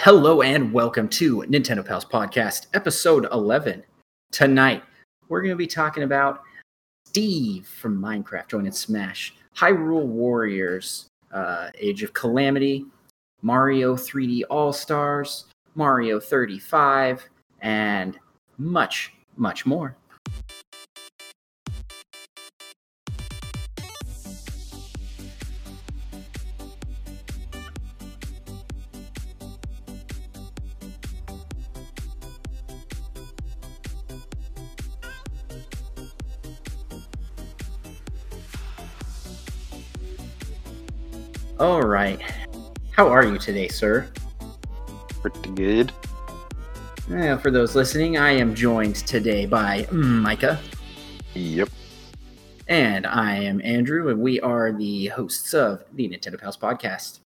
Hello and welcome to Nintendo Pals Podcast, episode 11. Tonight, we're going to be talking about Steve from Minecraft joining Smash, Hyrule Warriors, uh, Age of Calamity, Mario 3D All Stars, Mario 35, and much, much more. All right. How are you today, sir? Pretty good. Uh, for those listening, I am joined today by Micah. Yep. And I am Andrew, and we are the hosts of the Nintendo Pals podcast.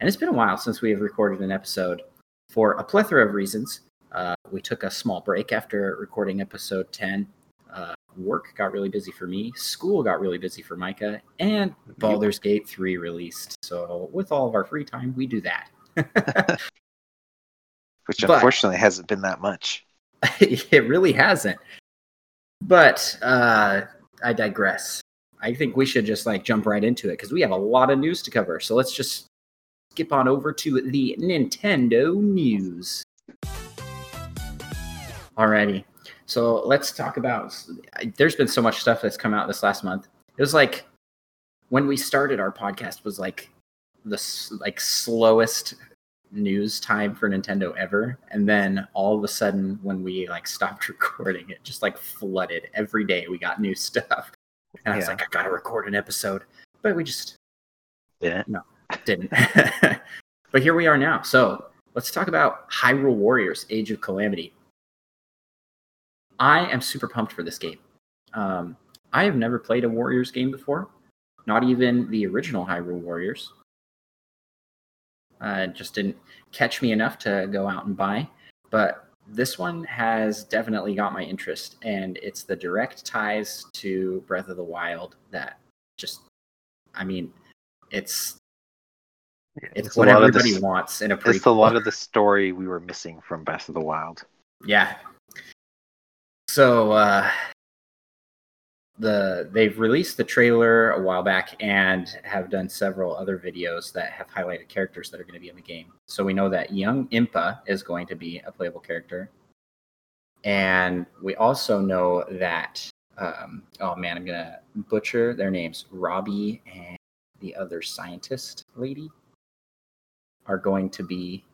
And it's been a while since we have recorded an episode for a plethora of reasons. Uh, we took a small break after recording episode 10. Uh, work got really busy for me, school got really busy for Micah, and Baldur's Gate 3 released. So, with all of our free time, we do that. Which But- unfortunately hasn't been that much. it really hasn't. But uh, I digress. I think we should just like jump right into it because we have a lot of news to cover. So let's just skip on over to the Nintendo news. Alrighty. So let's talk about. There's been so much stuff that's come out this last month. It was like when we started our podcast was like the like slowest news time for Nintendo ever. And then all of a sudden, when we like stopped recording, it just like flooded. Every day we got new stuff. And I was Yeah. like, I gotta record an episode. But we just Yeah. No, didn't. but here we are now. So let's talk about Hyrule Warriors Age of Calamity. I am super pumped for this game. Um, I have never played a Warriors game before, not even the original Hyrule Warriors. Uh, just didn't catch me enough to go out and buy. But this one has definitely got my interest, and it's the direct ties to Breath of the Wild that just, I mean, it's it's, a what the everybody s- wants in a prequel. It's a lot of the story we were missing from Breath of the Wild. Yeah. So uh the they've released the trailer a while back and have done several other videos that have highlighted characters that are going to be in the game. So we know that young Impa is going to be a playable character. And we also know that um oh man, I'm to butcher their names. Robbie and the other scientist lady are going to be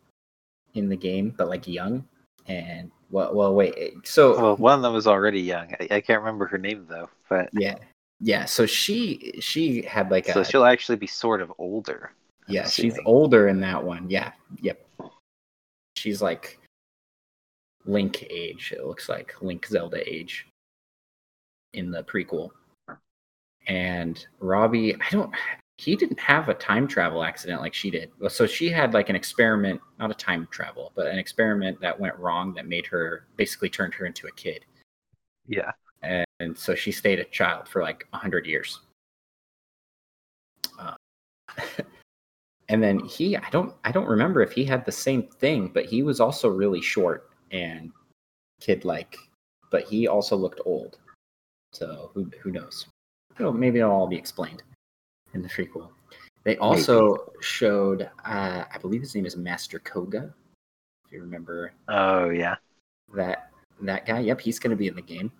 in the game but like young and well, well, wait. eh, So Well, one of them was already young. I, I can't remember her name though, but yeah, yeah. So she she had like so a she'll actually be sort of older. I'm yeah. She's older in that one. Yeah. Yep. She's like Link age. It looks like Link Zelda age in the prequel. And Robbie, I don't. He didn't have a time travel accident like she did. So she had like an experiment, not a time travel, but an experiment that went wrong that made her basically turned her into a kid. Yeah. and so she stayed a child for like 100 years uh, and then he i don't i don't remember if he had the same thing but he was also really short and kid like but he also looked old so who, who knows It'll- maybe it'll all be explained in the prequel they also showed uh, i believe his name is master Kohga if you remember Oh yeah. that that guy yep he's going to be in the game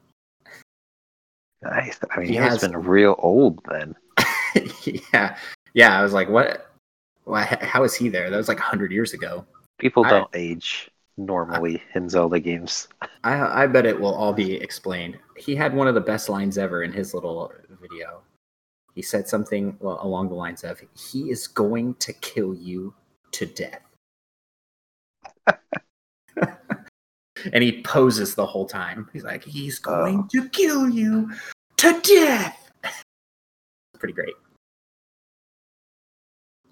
Nice. I mean, He he has been real old then. yeah, yeah. I was like, what? Why, how is he there? That was like hundred years ago. People I- don't age normally in Zelda games. I I bet it will all be explained. He had one of the best lines ever in his little video. He said something along the lines of, "He is going to kill you to death." and he poses the whole time. He's like, "He's going Oh. to kill you to death." Pretty great.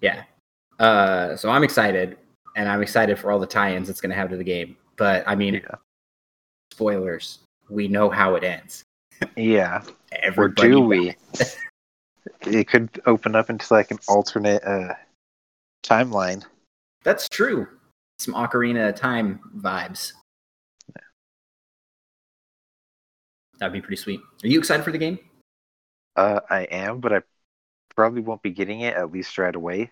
Yeah. Uh, so I'm excited, and I'm excited for all the tie-ins it's going to have to the game. But I mean, Yeah. spoilers. We know how it ends. Yeah. Or do we? It could open up into like an alternate uh, timeline. That's true. some Ocarina of Time vibes. That'd be pretty sweet. Are you excited for the game? Uh, I am, but I probably won't be getting it at least right away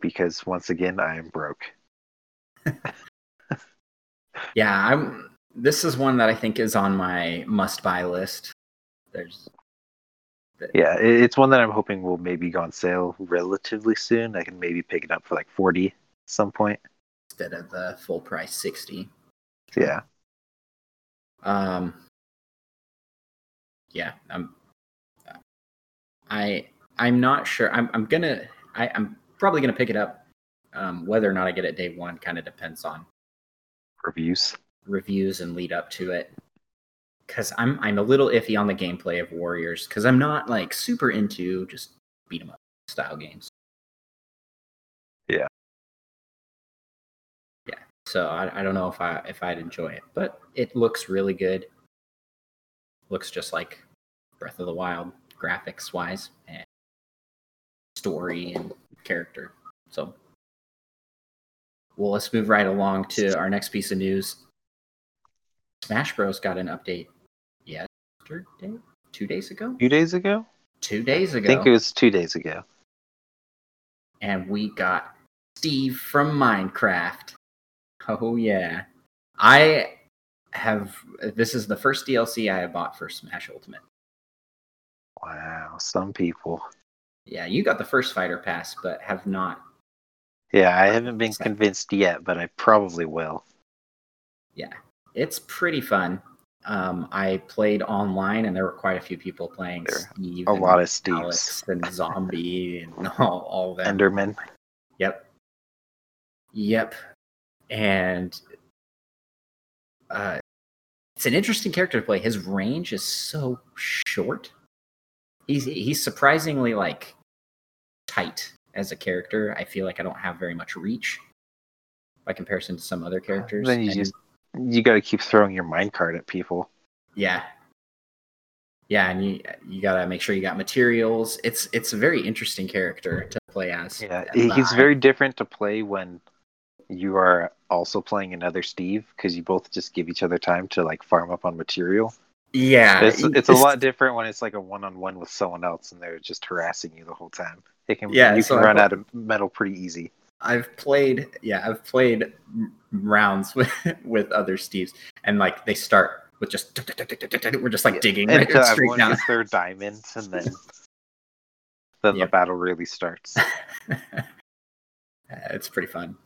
because once again I am broke. Yeah, I'm. This is one that I think is on my must-buy list. There's Yeah, it's one that I'm hoping will maybe go on sale relatively soon. I can maybe pick it up for like 40 at some point. instead of the full price sixty. Yeah. Um. Yeah, I'm. I I'm not sure. I'm I'm gonna. I, I'm probably gonna pick it up. Um, whether or not I get it day one kind of depends on Reviews. reviews and lead up to it. Because I'm I'm a little iffy on the gameplay of Warriors because I'm not like super into just beat 'em up style games. Yeah. Yeah. So I, I don't know if I if I'd enjoy it, but it looks really good. Looks just like Breath of the Wild graphics wise and story and character. So well let's move right along to our next piece of news. Smash Bros got an update yesterday, two days ago, Two days ago? two days ago. I think it was two days ago. and we got Steve from Minecraft. Oh yeah, I have. This is the first DLC I have bought for Smash Ultimate. Wow, some people. Yeah, you got the first fighter pass, but have not. Yeah, I haven't been convinced yet, but I probably will. Yeah, it's pretty fun. Um, I played online, and there were quite a few people playing. Steve A and lot of Steves. Alex and Zombie and all, all that. Enderman. Yep. Yep. And uh, it's an interesting character to play. His range is so short. He's he's surprisingly like tight as a character. I feel like I don't have very much reach by comparison to some other characters. Then you And- just you got to keep throwing your minecart at people. yeah. Yeah, and you you gotta make sure you got materials. It's it's a very interesting character to play as. Yeah, he's uh, very different to play when you are also playing another Steve because you both just give each other time to like farm up on material. yeah. It's it's a lot different when it's like a one on one with someone else and they're just harassing you the whole time. It can Yeah, you can I run out of metal pretty easy. I've played, yeah, I've played rounds with with other Steves, and like they start with just we're just like digging right Until everyone down. gets their diamonds and then then Yep. the battle really starts. It's pretty fun.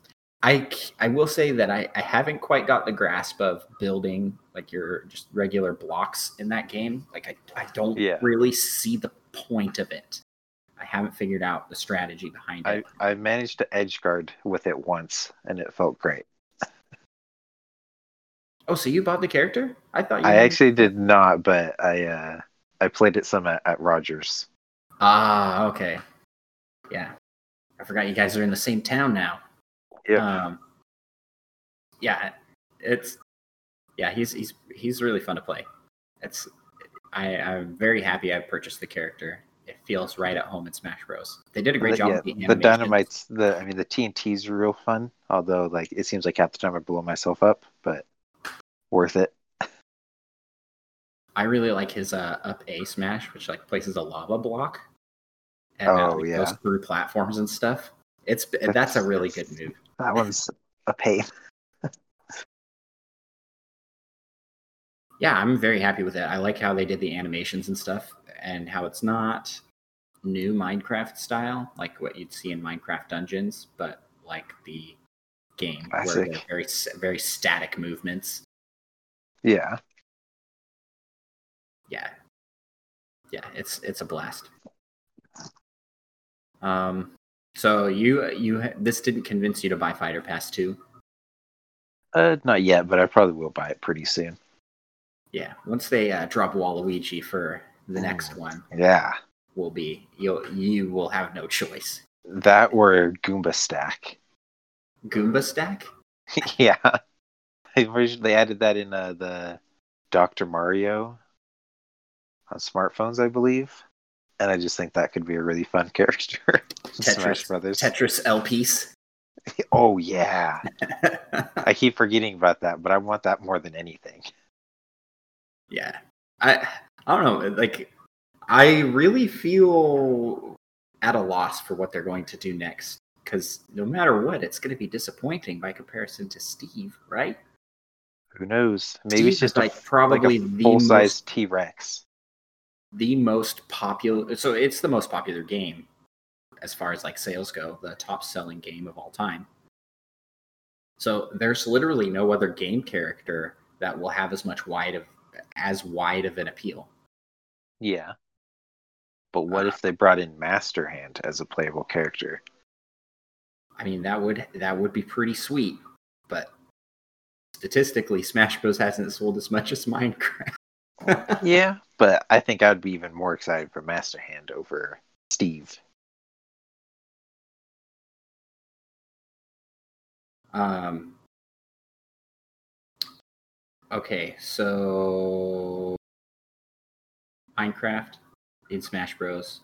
I I will say that I I haven't quite got the grasp of building like your just regular blocks in that game. Like I I don't Yeah. really see the point of it. I haven't figured out the strategy behind it. I managed to edge guard with it once and it felt great. Oh, so you bought the character? I thought you I actually did not, but I uh I played it some at, at Rogers. Ah, okay. Yeah. I forgot you guys are in the same town now. Yeah. Um, yeah, it's yeah, he's he's he's really fun to play. It's I, I'm very happy I purchased the character. Feels right at home in Smash Bros. They did a great the, job yeah, the, the dynamites the I mean the TNT's are real fun, although like it seems like half the time I blow myself up, but worth it. I really like his uh, up A smash, which like places a lava block and Oh, that, like, yeah. goes through platforms and stuff. It's that's a really good move. That one's a pain. yeah, I'm very happy with it. I like how they did the animations and stuff, and how it's not new Minecraft style like what you'd see in Minecraft Dungeons, but like the game Classic. they're very very static movements. Yeah. Yeah, yeah, it's it's a blast. Um, so you you this didn't convince you to buy Fighter Pass two? Uh not yet, but I probably will buy it pretty soon. Yeah, once they uh, drop Waluigi for the next one, Yeah. Will be you'll you will have no choice. That or Goomba Stack. Goomba stack? yeah. They originally added that in uh, the Dr. Mario on smartphones, I believe. And I just think that could be a really fun character. in Smash Tetris, Brothers. Tetris L piece. Oh yeah. I keep forgetting about that, but I want that more than anything. yeah. I I don't know, like I really feel at a loss for what they're going to do next because no matter what, it's going to be disappointing by comparison to Steve, right? Who knows? Maybe Steve it's just like f- probably like a the full size most- T Rex. the most popular so it's the most popular game as far as like sales go the top selling game of all time so there's literally no other game character that will have as much wide of as wide of an appeal Yeah. But what Uh, if they brought in Master Hand as a playable character? i mean that would that would be pretty sweet but statistically smash bros hasn't sold as much as minecraft Yeah, but I think I'd be even more excited for Master Hand over Steve. Um. Okay, so Minecraft in Smash Bros.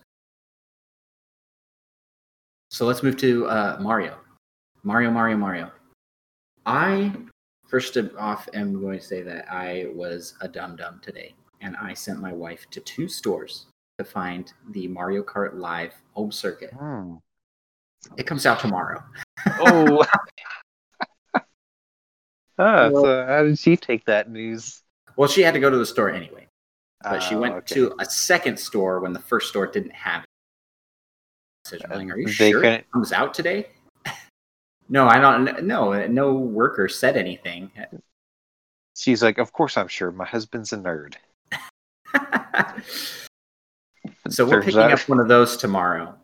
So let's move to uh, Mario. Mario, Mario, Mario. I first off am going to say that I was a dum dum today, and I sent my wife to two stores to find the Mario Kart Live home circuit. It comes out tomorrow. Oh. ah, so how did she take that news? Well, she had to go to the store anyway. But she Oh, went okay. to a second store when the first store didn't have it. So like, Uh, "Are you they sure couldn't- it comes out today?" no, I don't. No, no worker said anything. She's like, Of course I'm sure. My husband's a nerd. so we're picking out- up one of those tomorrow.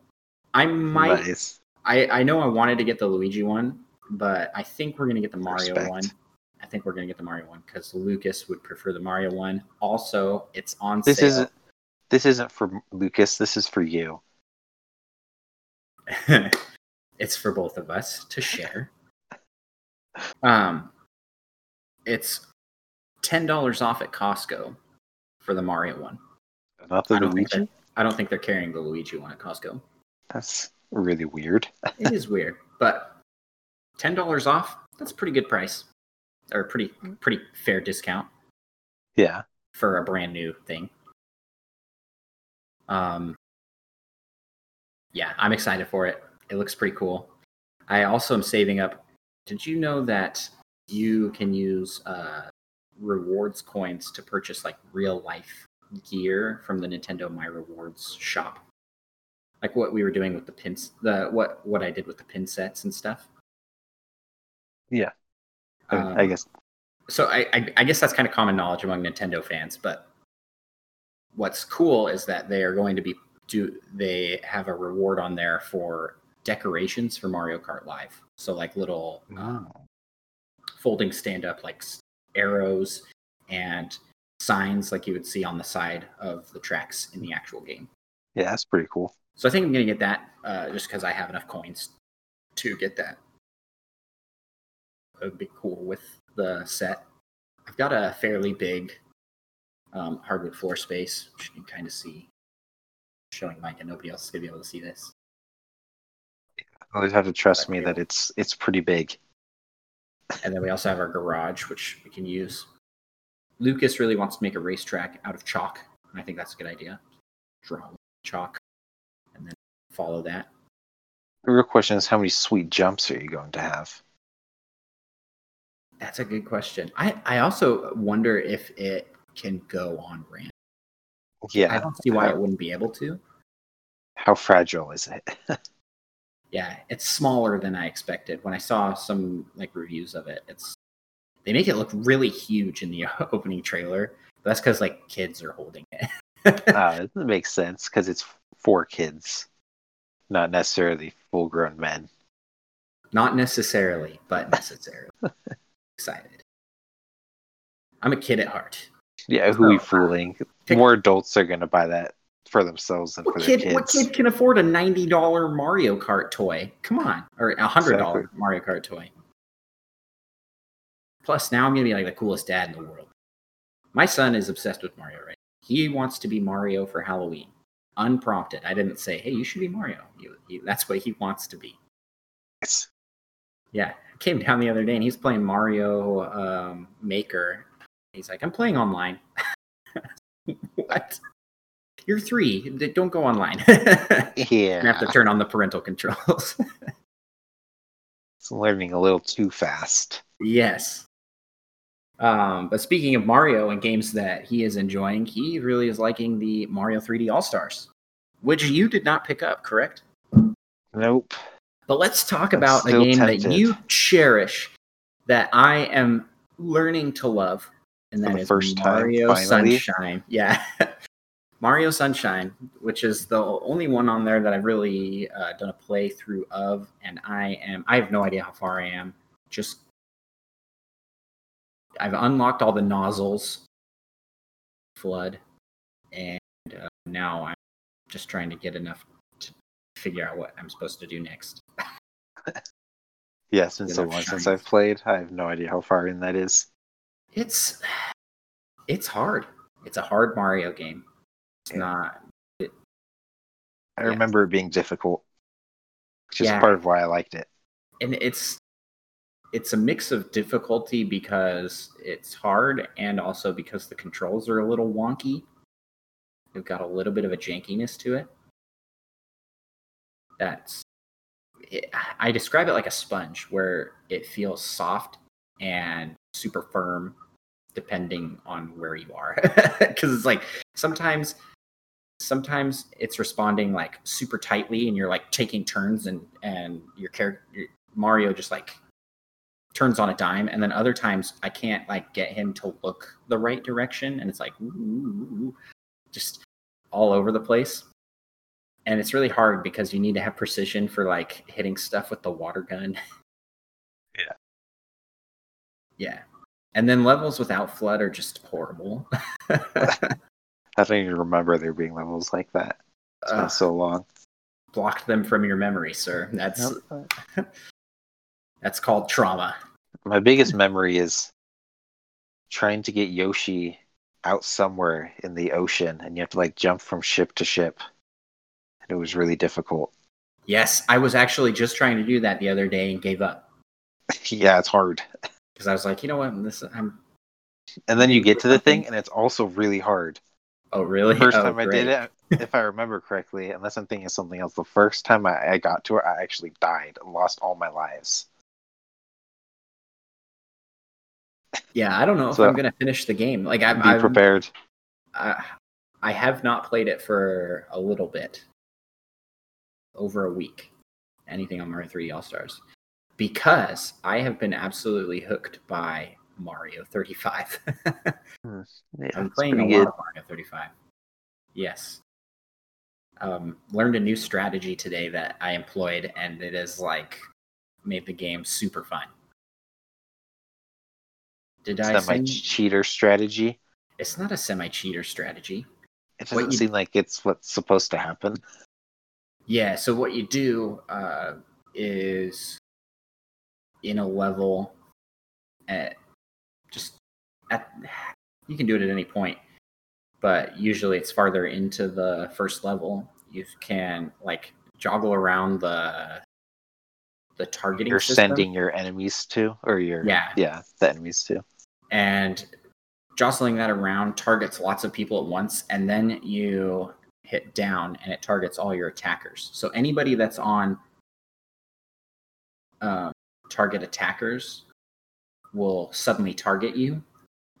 I might. Nice. I I know I wanted to get the Luigi one, but I think we're gonna get the Mario Respect. one. I think we're gonna get the Mario one because Lucas would prefer the Mario one. Also, it's on This sale. isn't this isn't for Lucas, this is for you. it's for both of us to share. Um, it's ten dollars off at Costco for the Mario one. Not the I Luigi. I don't think they're carrying the Luigi one at Costco. That's really weird. It is weird, but ten dollars off. That's a pretty good price, or pretty pretty fair discount Yeah. for a brand new thing. Um, yeah, I'm excited for it. It looks pretty cool. I also am saving up. Did you know that you can use uh, rewards coins to purchase like real life gear from the Nintendo My Rewards shop? Like what we were doing with the pins, the what what I did with the pin sets and stuff. Yeah. I- Um, I guess so I, I, I guess that's kind of common knowledge among Nintendo fans. But what's cool is that they are going to be do they have a reward on there for decorations for Mario Kart Live. So like little um, folding stand up like arrows and signs like you would see on the side of the tracks in the actual game. Yeah, that's pretty cool. So I think I'm gonna get that uh, just because I have enough coins to get that. Would be cool with the set. I've got a fairly big um, hardwood floor space, which you can kind of see. Showing Mike and nobody else is gonna be able to see this. Just have to trust me that it's it's pretty big. And then we also have our garage, which we can use. Lucas really wants to make a racetrack out of chalk, and I think that's a good idea. Draw chalk, and then follow that. The real question is how many sweet jumps are you going to have? That's a good question. I, I also wonder if it can go on ramp. Yeah. I don't see why it wouldn't be able to. How fragile is it? Yeah, it's smaller than I expected. When I saw some like reviews of it, it's they make it look really huge in the opening trailer. But that's because like kids are holding it. uh, it makes sense because it's for kids, not necessarily full grown men. Not necessarily, but necessarily. Excited. I'm a kid at heart. Yeah, who we Oh, fooling? pick- More adults are going to buy that for themselves than for their kid, what kids. kid can afford a ninety dollar Mario Kart toy? Come on, or a hundred dollar Exactly. Mario Kart toy. Plus, now I'm gonna be like the coolest dad in the world. My son is obsessed with Mario. Right? He wants to be Mario for Halloween, unprompted. I didn't say, "Hey, you should be Mario." You, you, that's what he wants to be. Yes. Yeah, I came down the other day and he's playing Mario um, Maker. He's like, I'm playing online. what? You're three. Don't go online. you Yeah, have to turn on the parental controls. it's learning a little too fast. yes. Um, but speaking of Mario and games that he is enjoying, he really is liking the Mario 3D All Stars, which you did not pick up, correct? Nope. But let's talk I'm about a game tempted. that you cherish that I am learning to love, and that is first Mario finally? Sunshine. Yeah. Mario Sunshine, which is the only one on there that I've really uh, done a playthrough of, and I am I have no idea how far I am. Just I've unlocked all the nozzles, FLUDD, and uh, now I'm just trying to get enough figure out what I'm supposed to do next. Yeah, it's been so long since. I've played. I have no idea how far in that is. It's it's hard. It's a hard Mario game. It's Yeah. not. I Yeah. remember it being difficult, which is Yeah. part of why I liked it. and it's it's a mix of difficulty because it's hard and also because the controls are a little wonky they've got a little bit of a jankiness to it that's it, i describe it like a sponge where it feels soft and super firm depending on where you are. Because it's like sometimes sometimes it's responding like super tightly and you're like taking turns and and your character mario just like turns on a dime. And then other times i can't like get him to look the right direction and it's like ooh, just all over the place and it's really hard because you need to have precision for like hitting stuff with the water gun Yeah. yeah and then levels without FLUDD are just horrible I don't even remember there being levels like that. It's been Ugh, so long. blocked them from your memory sir that's Nope. that's called trauma My biggest memory is trying to get Yoshi out somewhere in the ocean, and you have to like jump from ship to ship. And it was really difficult. yes i was actually just trying to do that the other day and gave up yeah, it's hard. because i was like you know what this i'm And then you get to the thing, and it's also really hard. oh really The First Oh, time I did it, if I remember correctly, unless I'm thinking of something else, the first time I, I got to it, I actually died and lost all my lives. Yeah, I don't know if I'm gonna finish the game. Like I'm, Be I'm prepared. I, I have not played it for a little bit, over a week. Anything on Mario 3 All Stars, because I have been absolutely hooked by Mario 35. Yeah, I'm playing a pretty lot of Mario 35. Yes. Um, learned a new strategy today that I employed, and it has like made the game super fun. Did I Semi cheater strategy. It's not a semi-cheater strategy. It What doesn't you- seem like it's what's supposed to happen. Yeah, so what you do uh, is in a level at just at you can do it at any point, but usually it's farther into the first level. You can like joggle around the the targeting You're system sending your enemies to, or your Yeah. yeah, the enemies to. and jostling that around targets lots of people at once and then you hit down and it targets all your attackers. So anybody that's on um, target attackers will suddenly target you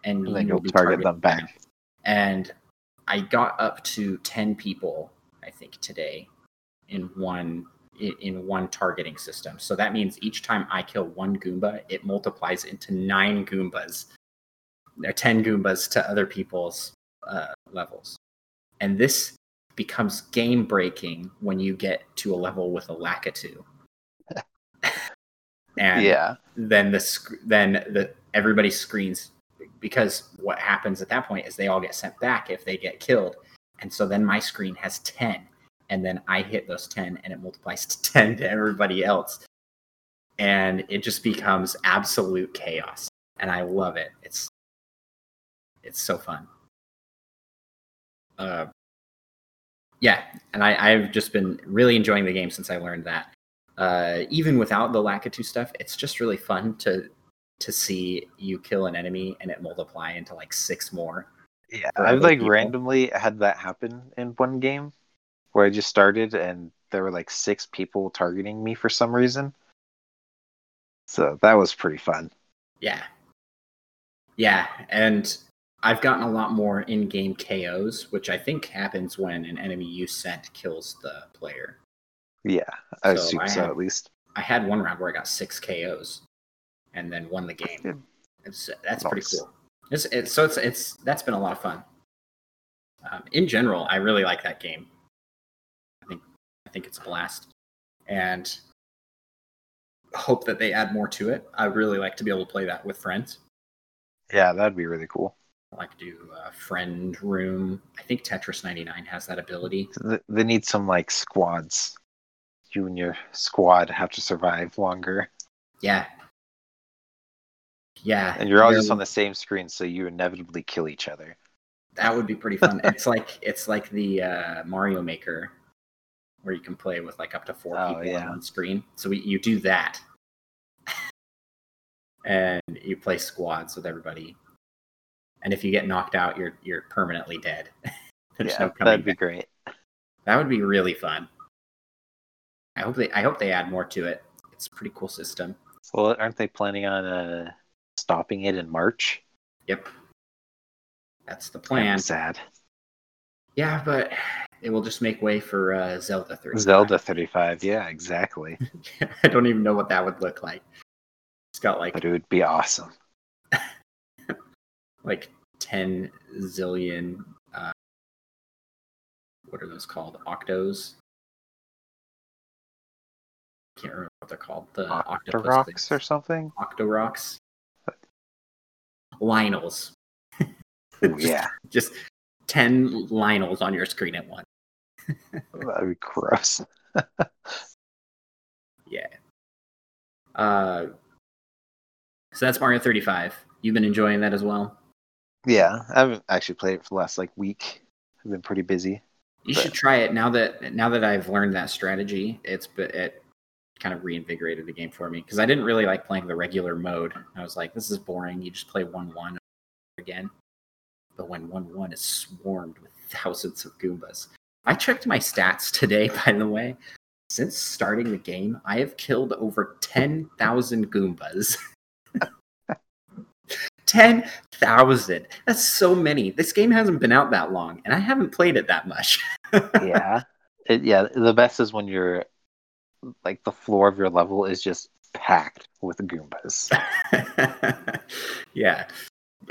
and, And then you'll be target them back. and i got up to 10 people i think today in one in one targeting system. So that means each time i kill one goomba it multiplies into nine goombas or 10 goombas to other people's uh, levels. And this becomes game breaking when you get to a level with a lakitu and yeah. then the sc- then the everybody screens because what happens at that point is they all get sent back if they get killed. And so then my screen has 10 and then i hit those 10 and it multiplies to 10 to everybody else. And it just becomes absolute chaos and i love it. It's it's so fun. Uh yeah and I, i've just been really enjoying the game since i learned that uh, even without the Lakitu stuff, it's just really fun to to see you kill an enemy and it multiply into like six more. Yeah, I've like people. randomly had that happen in one game where I just started and there were like six people targeting me for some reason. So that was pretty fun. Yeah. Yeah, and I've gotten a lot more in-game KOs, which I think happens when an enemy you sent kills the player. Yeah, I So assume I so have- at least. I had one round where I got six KOs, and then won the game. It's that's pretty cool. It's, it's so it's it's that's been a lot of fun. Um, in general, I really like that game. I think I think it's a blast, and hope that they add more to it. I'd really like to be able to play that with friends. Yeah, that'd be really cool. Like do a friend room. I think Tetris 99 has that ability. They need some like squads. You and your squad have to survive longer, Yeah. Yeah. and you're all just on the same screen, so you inevitably kill each other. That would be pretty fun. it's like it's like the uh, Mario Maker, where you can play with like up to four Oh, people yeah. on one screen. So we, you do that, and you play squads with everybody. And if you get knocked out, you're you're permanently dead. There's yeah, no that'd be back. great. That would be really fun. I hope they I hope they add more to it. It's a pretty cool system. Well, aren't they planning on uh, stopping it in March? Yep. That's the plan. Sad. Yeah, but it will just make way for uh, Zelda 3. Zelda 35. Yeah, exactly. I don't even know what that would look like. It's got like But it would be awesome. Like 10 zillion uh what are those called? Octos? I Can't remember what they're called. The Octoroks or something? Octoroks. Lynels. Ooh, yeah, Just 10 Lynels on your screen at once. that'd be gross. Yeah. Uh, so that's Mario 35. You've been enjoying that as well. Yeah, I haven't actually played it for the last like week. I've been pretty busy. You But- should try it now that now that I've learned that strategy. It's but it kind of reinvigorated the game for me because I didn't really like playing the regular mode. I was like, this is boring. You just play one one again. But when one one is swarmed with thousands of Goombas, I checked my stats today. By the way, since starting the game, I have killed over ten thousand Goombas. Ten thousand. That's so many. This game hasn't been out that long, and I haven't played it that much. Yeah, it, yeah. The best is when you're like the floor of your level is just packed with Goombas. yeah.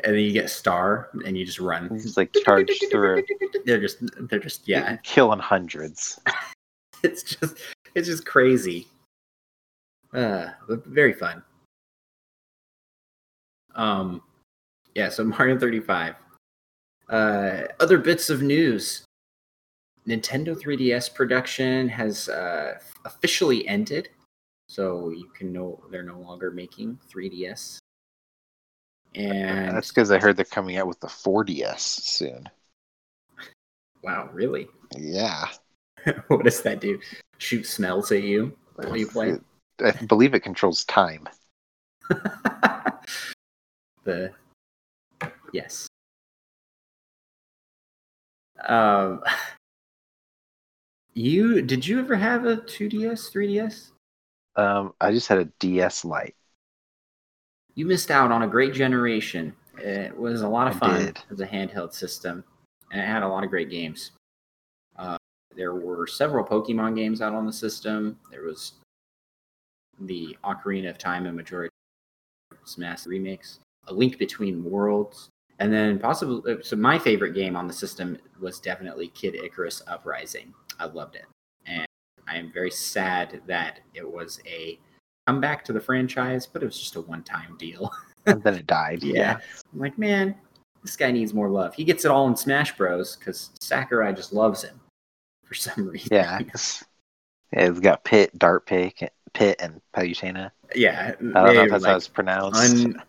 And then you get star and you just run. You just like charge through, They're just they're just yeah. killing hundreds. It's just it's just crazy. Uh very fun. Um yeah, so Mario 35. Uh other bits of news. Nintendo 3DS production has uh officially ended. So you can know they're no longer making 3DS. And That's because I heard they're coming out with the 4DS soon. wow, really? Yeah, what does that do? Shoot smells at you while you play? I believe it controls time. the yes. Um, you did you ever have a 2DS, 3DS? Um, I just had a DS Lite. You missed out on a great generation. It was a lot of I fun did. as a handheld system, and it had a lot of great games. Uh, there were several Pokemon games out on the system. There was the Ocarina of Time and Majora's Mask remakes, A Link Between Worlds, and then possibly. Uh, so my favorite game on the system was definitely Kid Icarus Uprising. I loved it, and I am very sad that it was a comeback to the franchise, but it was just a one-time deal. And then it died. Yeah. I'm like, man, this guy needs more love. He gets it all in Smash Bros. because Sakurai just loves him for some reason. Yeah. yeah, it's got Pit, Dark Pit, Pit, and Palutena. yeah. I don't know if that's like how it's pronounced. un-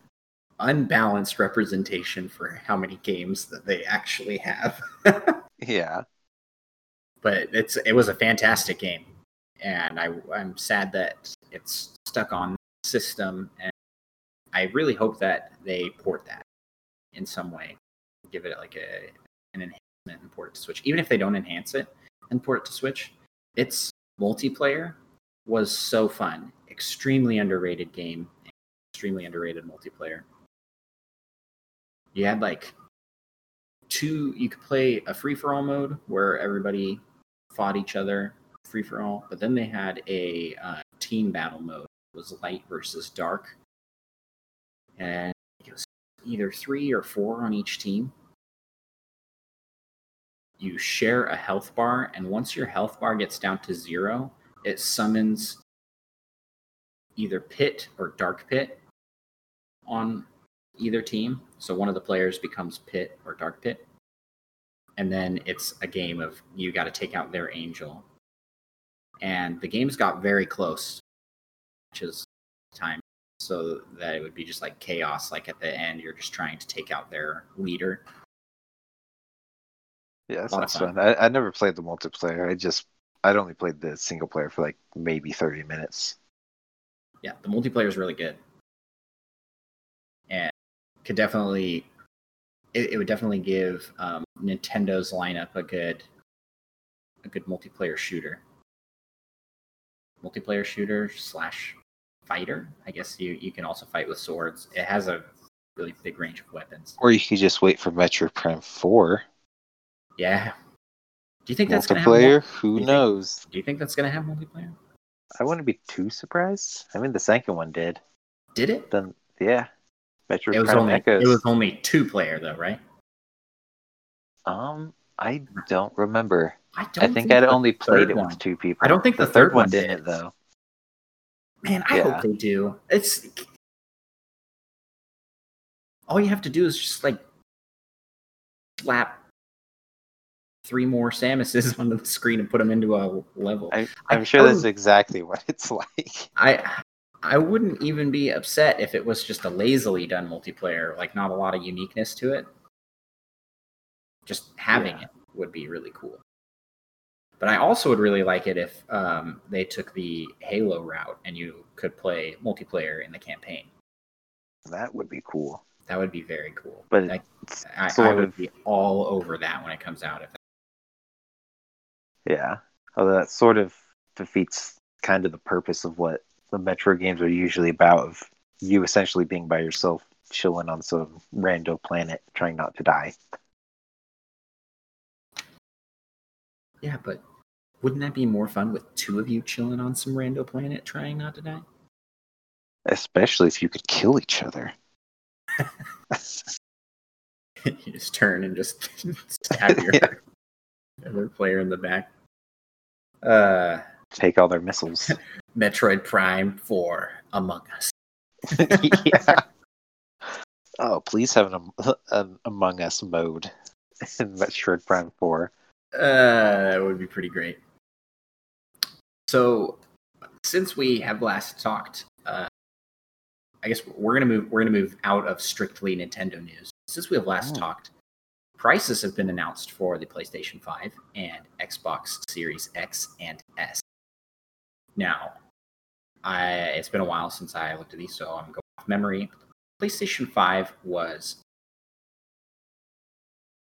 unbalanced representation for how many games that they actually have. yeah. but it's it was a fantastic game. and I, I'm sad that it's stuck on system. And I really hope that they port that in some way, give it like a an enhancement and port it to Switch. Even if they don't enhance it and port it to Switch, its multiplayer was so fun. Extremely underrated game. Extremely underrated multiplayer. You had like two. You could play a free for all mode where everybody fought each other free for all, but then they had a uh, team battle mode. It was light versus dark, and it was either three or four on each team. You share a health bar, and once your health bar gets down to zero, it summons either pit or dark pit on either team. So one of the players becomes pit or dark pit. And then it's a game of you got to take out their angel. And the games got very close, which is time. So that it would be just like chaos. Like at the end, you're just trying to take out their leader. Yeah, that sounds fun. I, I never played the multiplayer. I just I'd only played the single player for like maybe thirty minutes. yeah, the multiplayer is really good, could definitely it, it would definitely give um, Nintendo's lineup a good a good multiplayer shooter, multiplayer shooter slash fighter. I guess you you can also fight with swords. It has a really big range of weapons. Or you could just wait for Metroid Prime Four Yeah. Do you think that's gonna have multiplayer. mul- Who think- knows? Do you think that's gonna have multiplayer? I wouldn't be too surprised. I mean, the second one did. Did it? Then yeah, Metroid It was Prime only Echoes. it was only two player though, right? Um, I don't remember. I don't. I think I'd only played it one- with two people. I don't think the third third one did. though. Man, I Yeah. hope they do. It's all you have to do is just like slap three more Samuses onto the screen and put them into a level. I, I'm sure that's exactly what it's like. I I wouldn't even be upset if it was just a lazily done multiplayer, like not a lot of uniqueness to it. Just having Yeah. it would be really cool. But I also would really like it if um, they took the Halo route and you could play multiplayer in the campaign. That would be cool. That would be very cool. But it's I, I would of be all over that when it comes out. If that... yeah. Although that sort of defeats kind of the purpose of what the Metroid games are usually about of you essentially being by yourself, chilling on some rando planet, trying not to die. yeah, but wouldn't that be more fun with two of you chilling on some rando planet trying not to die? Especially if you could kill each other. you just turn and just stab your Yeah. other player in the back. Uh, Take all their missiles. Metroid Prime for Among Us. yeah. Oh, please have an, an Among Us mode in Metroid Prime 4. Uh, that would be pretty great. So, since we have last talked, uh, I guess we're gonna move. We're gonna move out of strictly Nintendo news. Since we have last Oh. talked, prices have been announced for the PlayStation 5 and Xbox Series X and S. Now, I it's been a while since I looked at these, so I'm going off memory. PlayStation 5 was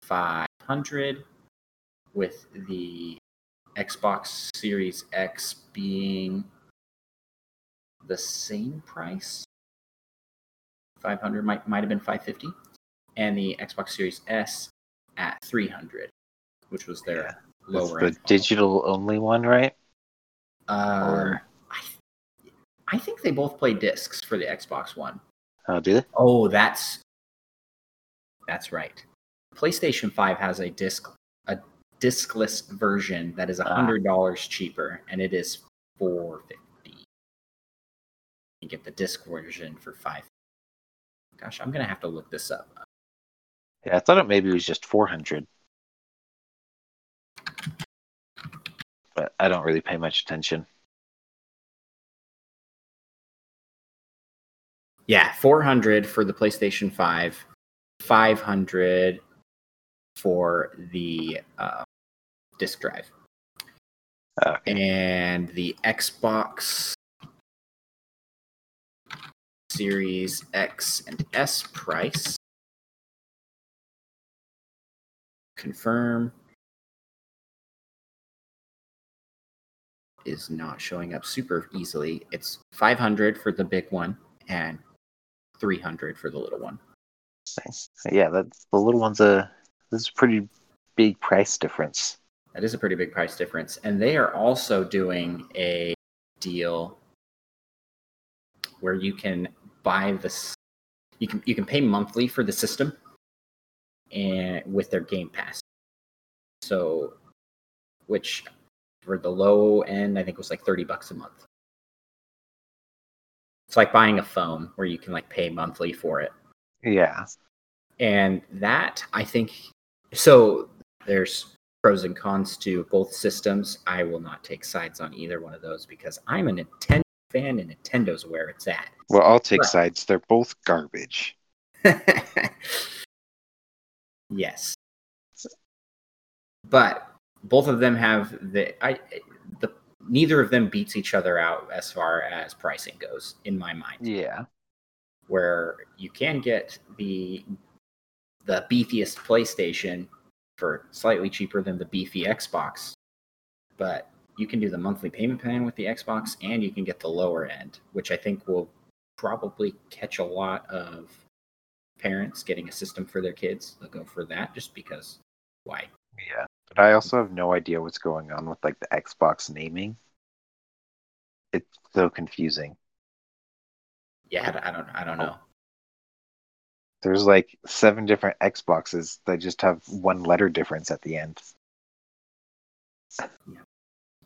500 with the Xbox Series X being the same price. 500 might might have been 550 and the Xbox Series S at 300, which was their That's lower the digital only one, right? Um, or- I, think they both play discs for the Xbox One. Oh, do they? Oh, that's that's right. PlayStation 5 has a disc a discless version that is Ah. hundred dollars cheaper, and it is four fifty. You get the disc version for five. Gosh, I'm gonna have to look this up. Yeah, I thought it maybe was just 400. But I don't really pay much attention. Yeah, four hundred for the PlayStation Five, five hundred for the uh, disc drive. Okay. and the Xbox Series X and S price. Confirm is not showing up super easily. It's 500 for the big one and 300 for the little one. Nice. Yeah, that's the little one's a this is a pretty big price difference. That is a pretty big price difference. And they are also doing a deal where you can buy this you can you can pay monthly for the system and with their game pass. So which for the low end I think was like 30 bucks a month. It's like buying a phone where you can like pay monthly for it. Yeah. And that I think so there's pros and cons to both systems. I will not take sides on either one of those because I'm a Nintendo fan and Nintendo's where it's at. Well, I'll take Right. sides. They're both garbage. yes. But both of them have the I neither of them beats each other out as far as pricing goes in my mind. Yeah. Where you can get the the beefiest PlayStation for slightly cheaper than the beefy Xbox. But you can do the monthly payment plan with the Xbox and you can get the lower end, which I think will probably catch a lot of parents getting a system for their kids. They'll go for that just because why? Yeah. But I also have no idea what's going on with like the Xbox naming. It's so confusing. Yeah, I don't I don't know. There's like seven different Xboxes that just have one letter difference at the end.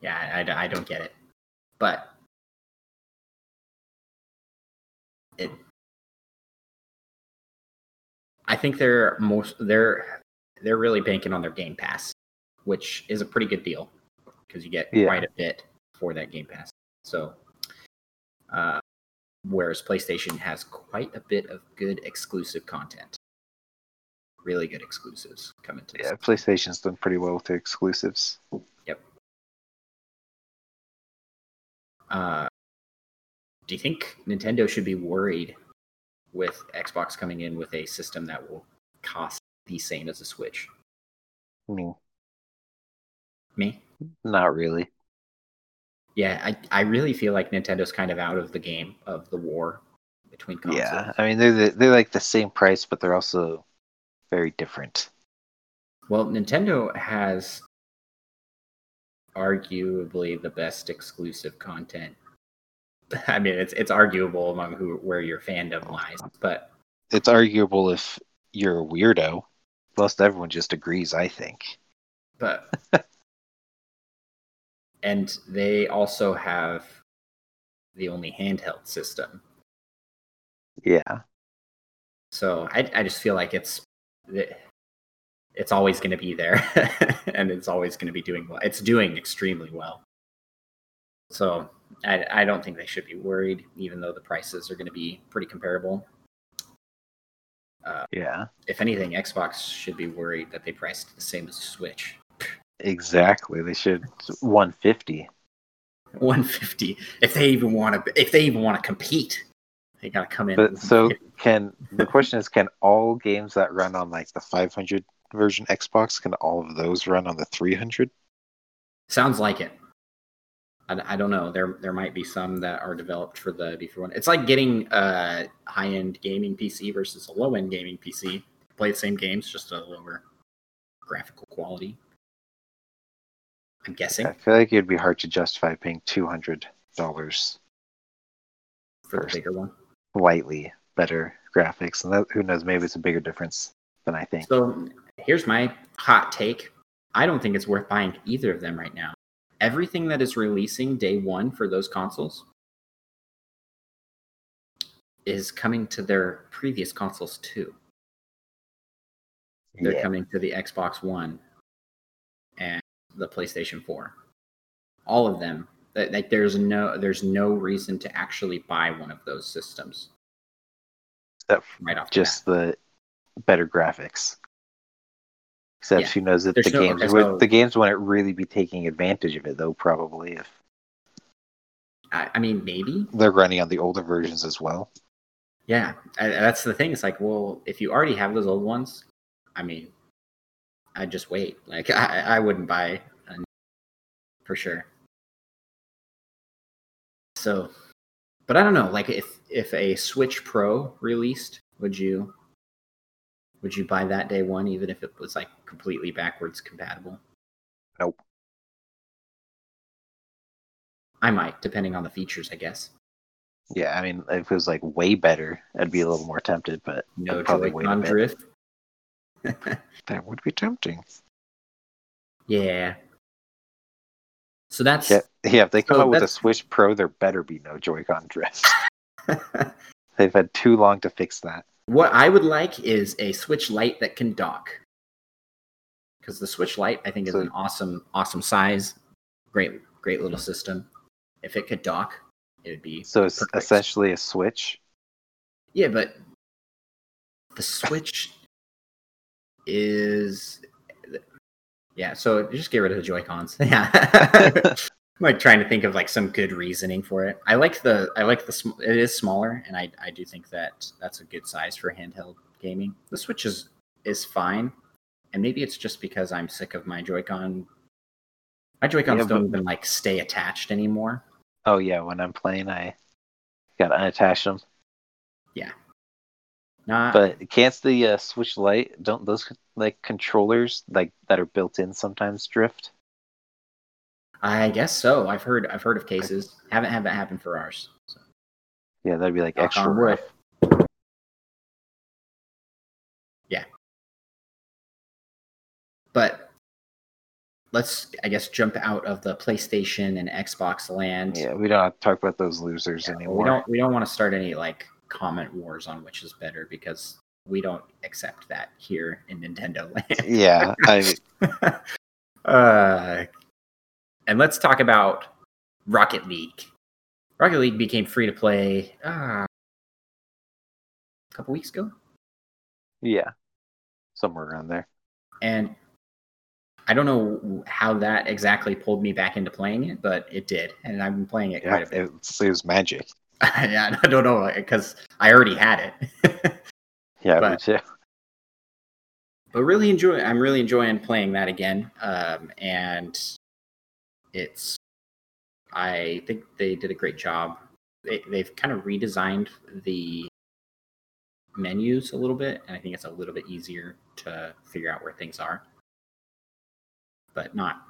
Yeah, I, I, I don't get it. But it I think they're most they're they're really banking on their Game Pass, which is a pretty good deal because you get Yeah. quite a bit for that Game Pass. So, uh, whereas PlayStation has quite a bit of good exclusive content, really good exclusives coming to. Yeah. PlayStation's done pretty well with exclusives. Yep. Uh, do you think Nintendo should be worried with Xbox coming in with a system that will cost the same as a Switch? I mean, Me? not really. Yeah, I, I really feel like Nintendo's kind of out of the game of the war between consoles. Yeah, I mean they're the, they're like the same price, but they're also very different. Well, Nintendo has arguably the best exclusive content. I mean, it's it's arguable among who where your fandom lies, but It's arguable if you're a weirdo. Most everyone just agrees, I think. but and they also have the only handheld system. Yeah, So I I just feel like it's it's always going to be there, and it's always going to be doing well. It's doing extremely well. So I I don't think they should be worried, even though the prices are going to be pretty comparable. Uh, yeah, if anything, Xbox should be worried that they priced the same as Switch. Exactly. They should 150. 150. If they even want to, if they even want to compete, they got to come in. But so can the question is, can all games that run on like the 500 version Xbox, can all of those run on the 300? Sounds like it. I, I don't know. There there might be some that are developed for the beefy one. It's like getting a high end gaming PC versus a low end gaming PC. Play the same games, just a lower graphical quality. I'm guessing I feel like it'd be hard to justify paying $200 for the bigger one. slightly better graphics, and that, who knows, maybe it's a bigger difference than I think. So here's my hot take. I don't think it's worth buying either of them right now. Everything that is releasing day one for those consoles is coming to their previous consoles too. They're Yeah. coming to the Xbox One and the PlayStation 4. All of them. Like there's no there's no reason to actually buy one of those systems Except right off just the better graphics. Except Yeah. who knows if There's the no- games would no- the games wouldn't really be taking advantage of it though. Probably if I, I mean, maybe. they're running on the older versions as well. Yeah, I, that's the thing. It's like, well, if you already have those old ones, I mean, I'd just wait. Like, I, I wouldn't buy for sure. So, but I don't know. Like, if if a Switch Pro released, would you would you buy that day one, even if it was like completely backwards compatible? Nope. I might, depending on the features, I guess. Yeah, I mean, if it was like way better, I'd be a little more tempted. But No probably wait a Joy-Con drift. that would be tempting. Yeah. So that's Yeah, yeah. If they come So out with a Switch Pro, there better be no Joy-Con drift. They've had too long to fix that. what I would like is a Switch Lite that can dock. Because the Switch Lite, I think, is So- an awesome, awesome size. Great, great little system. If it could dock, it would be So it's perfect. essentially a Switch. Yeah, but the Switch is yeah. So just get rid of the Joy Cons. Yeah, I'm like trying to think of like some good reasoning for it. I like the I like the sm- it is smaller, and I I do think that that's a good size for handheld gaming. The Switch is is fine, and maybe it's just because I'm sick of my Joy-Con. My Joy-Cons Yeah, don't even like stay attached anymore. Oh yeah, when I'm playing, I got to unattach them. Not But can't the uh, Switch Lite? Don't those like controllers like that are built in sometimes drift? I guess so. I've heard I've heard of cases. Haven't had that happen for ours. So. Yeah, that'd be like Knock extra on Yeah. But let's I guess jump out of the PlayStation and Xbox land. Yeah, we don't talk about those losers Yeah, anymore. We don't we don't want to start any like comment wars on which is better because we don't accept that here in Nintendo land. Yeah, I uh, and let's talk about Rocket League. Rocket League became free to play uh, a couple weeks ago. yeah, somewhere around there. and I don't know how that exactly pulled me back into playing it, but it did, and I've been playing it Yeah, quite a bit. it, it was magic. yeah, I don't know because I already had it, Yeah, me But- too. but really enjoy. I'm really enjoying playing that again, um, and it's. I think they did a great job. They, they've kind of redesigned the menus a little bit, and I think it's a little bit easier to figure out where things are. But not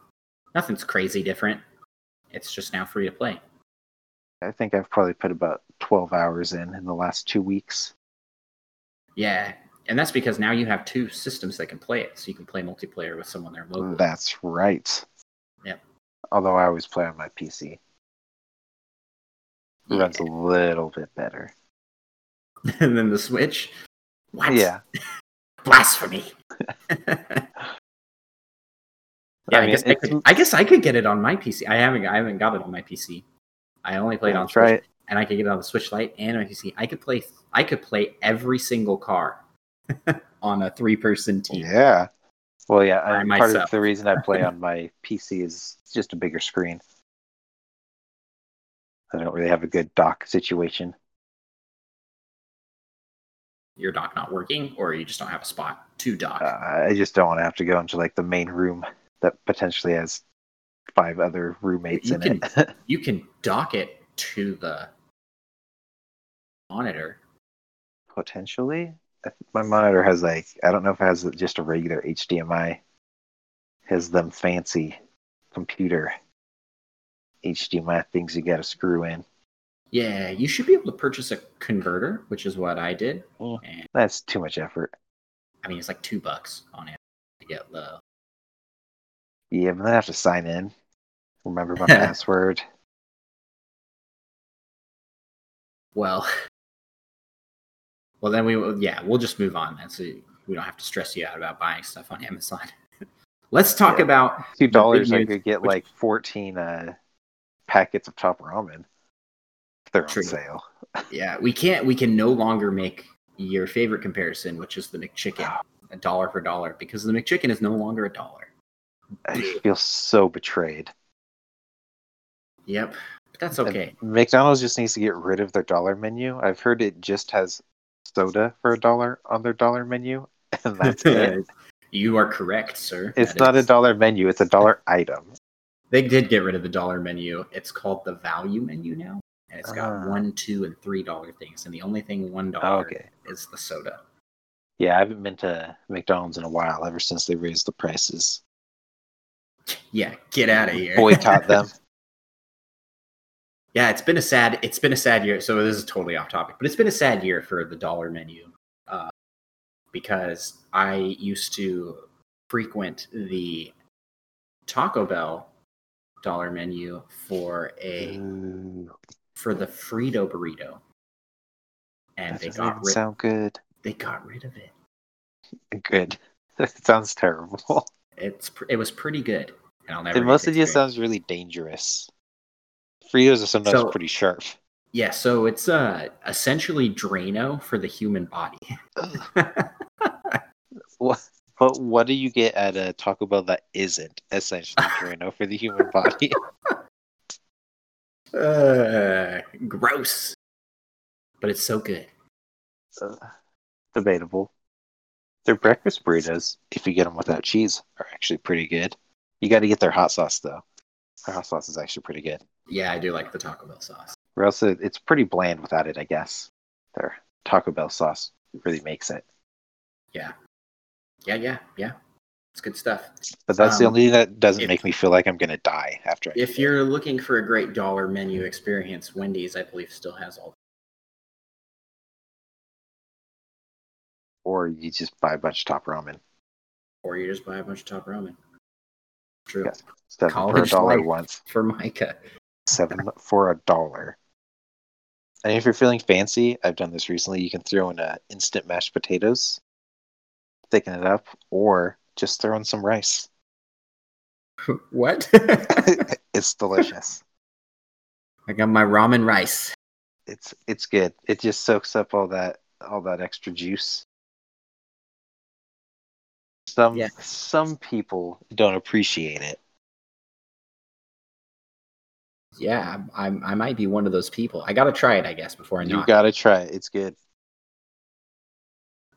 nothing's crazy different. It's just now free to play. I think I've probably put about twelve hours in in the last two weeks. Yeah, and that's because now you have two systems that can play it, so you can play multiplayer with someone there locally. That's right. Yep. Although I always play on my PC. Yeah. runs a little bit better. and then the Switch. What? Yeah. Blasphemy. yeah, I, mean, guess I, could, I guess I could get it on my PC. I haven't I haven't got it on my PC. I only played on Switch, it. and I could get it on the Switch Lite and my PC. I could play I could play every single car on a three person team. Yeah. Well, yeah. I, part myself. of the reason I play on my PC is just a bigger screen. I don't really have a good dock situation. Your dock not working, or you just don't have a spot to dock. Uh, I just don't want to have to go into like the main room that potentially has five other roommates You in it. you can dock it to the monitor. potentially. My monitor has like I don't know if it has just a regular HDMI. Has them fancy computer HDMI things you got to screw in. Yeah, you should be able to purchase a converter, which is what I did. Mm. And That's too much effort. I mean, it's like two bucks on it to get the. Yeah, I'm gonna have to sign in. Remember my password. Well, well, then we will. Yeah, we'll just move on then, so we don't have to stress you out about buying stuff on Amazon. Let's talk Yeah. about Two dollars, I could get which- like fourteen uh, packets of top ramen. If they're True. on sale. yeah. We can't. We can no longer make your favorite comparison, which is the McChicken. a dollar for dollar because the McChicken is no longer a dollar. I feel so betrayed. Yep, but that's And okay. McDonald's just needs to get rid of their dollar menu. I've heard it just has soda for a dollar on their dollar menu, and that's it. you are correct, sir. It's That not a dollar menu; it's a dollar item. They did get rid of the dollar menu. It's called the value menu now, and it's got Ah. one, two, and three dollar things, and the only thing one Oh, dollar okay. is the soda. Yeah, I haven't been to McDonald's in a while. Ever since they raised the prices, Yeah, get out of here. boycott them. yeah, it's been a sad. It's been a sad year. So this is totally off topic, but it's been a sad year for the dollar menu, uh, because I used to frequent the Taco Bell dollar menu for a Ooh, for the Frito burrito, and that they got rid. sound good. They got rid of it. Good. It sounds terrible. It's it was pretty good, and I'll never. It get mostly to sounds really dangerous. Fritos are sometimes So- pretty sharp. Yeah, so it's uh essentially Drano for the human body. What? But what do you get at a Taco Bell that isn't essentially Drano for the human body? uh, gross, but it's so good. Uh, debatable. Their breakfast burritos, if you get them without cheese, are actually pretty good. You got to get their hot sauce though. Their hot sauce is actually pretty good. Yeah, I do like the Taco Bell sauce. Or else it- it's pretty bland without it, I guess. Their Taco Bell sauce really makes it. Yeah, yeah, yeah, yeah. It's good stuff. But that's the Um, only thing that doesn't if- make me feel like I'm gonna die after I If you're looking for a great dollar menu experience, Wendy's, I believe, still has all. or you just buy a bunch of top ramen. Or you just buy a bunch of top ramen. True. Yeah. Seven for a dollar once. For Micah. Seven for a dollar. And if you're feeling fancy, I've done this recently. You can throw in uh, instant mashed potatoes, thicken it up, or just throw in some rice. what? it's delicious. I got my ramen rice. It's it's good. It just soaks up all that all that extra juice. Some Yeah. some people don't appreciate it. Yeah, I, I might be one of those people. I gotta try it, I guess, before I know. You gotta try it. It's good.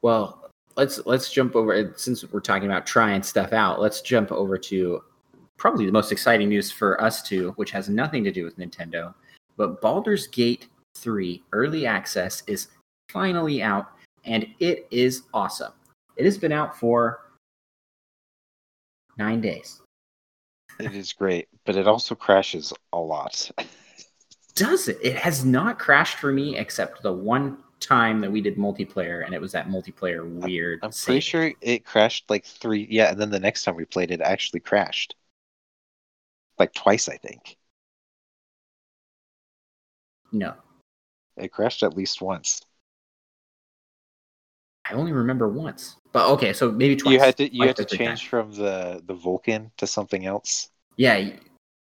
Well, let's let's jump over since we're talking about trying stuff out. Let's jump over to probably the most exciting news for us two, which has nothing to do with Nintendo. But Baldur's Gate 3 early access is finally out, and it is awesome. It has been out for nine days. It is great, but it also crashes a lot. Does it? It has not crashed for me except the one time that we did multiplayer, and it was that multiplayer weird. I'm pretty sure it crashed like three. Yeah, and then the next time we played it, it actually crashed. Like twice, I think. No, It crashed at least once. I only remember once. But okay, so maybe twice. you had to you had to change times. from the the Vulkan to something else. Yeah.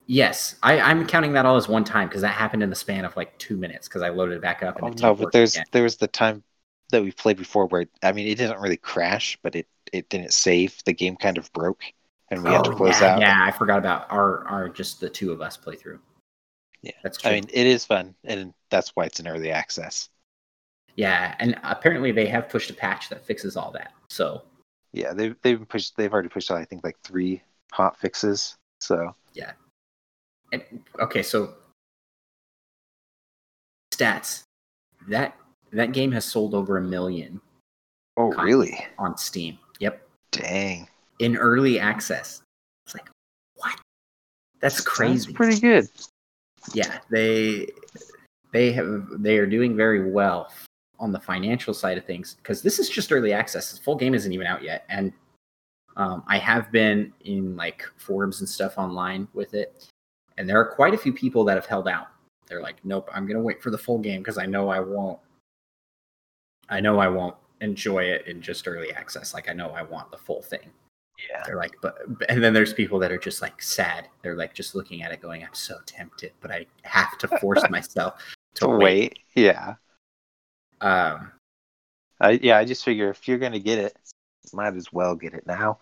Yes, I, I'm counting that all as one time because that happened in the span of like two minutes because I loaded it back up. And Oh no, but there's again. there was the time that we played before where I mean it didn't really crash, but it it didn't save. The game kind of broke, and we had to Oh, close yeah, out. Yeah, I forgot about our our just the two of us playthrough. Yeah. that's true. I mean, it is fun, and that's why it's an early access. Yeah, and apparently they have pushed a patch that fixes all that. So Yeah, they've they've pushed they've already pushed out I think like three hot fixes. So yeah. And, okay, so stats. That that game has sold over a million oh really? on Steam. Yep, Dang, in early access. It's like what? That's crazy. pretty good. yeah, they they have they are doing very well on the financial side of things because this is just early access. The full game isn't even out yet, and um, I have been in like forums and stuff online with it, and there are quite a few people that have held out. They're like, "Nope, I'm gonna wait for the full game because I know I won't. I know I won't enjoy it in just early access. Like I know I want the full thing." Yeah, They're like, but and then there's people that are just like sad. They're like just looking at it, going, "I'm so tempted, but I have to force myself to to wait." wait. Yeah, Um, I yeah I just figure if you're gonna get it, Might as well get it now.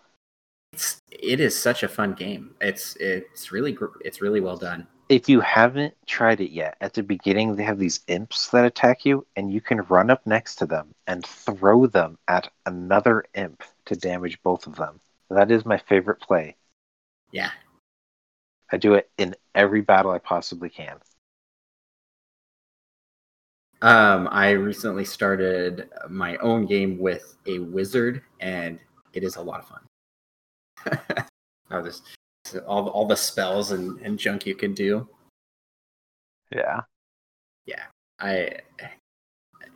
It's it is such a fun game. It's it's really gr- it's really well done. If you haven't tried it yet, at the beginning they have these imps that attack you, and you can run up next to them and throw them at another imp to damage both of them. That is my favorite play. Yeah, I do it in every battle I possibly can. Um, I recently started my own game with a wizard, and it is a lot of fun. Just all all the spells and, and junk you can do. Yeah, yeah. I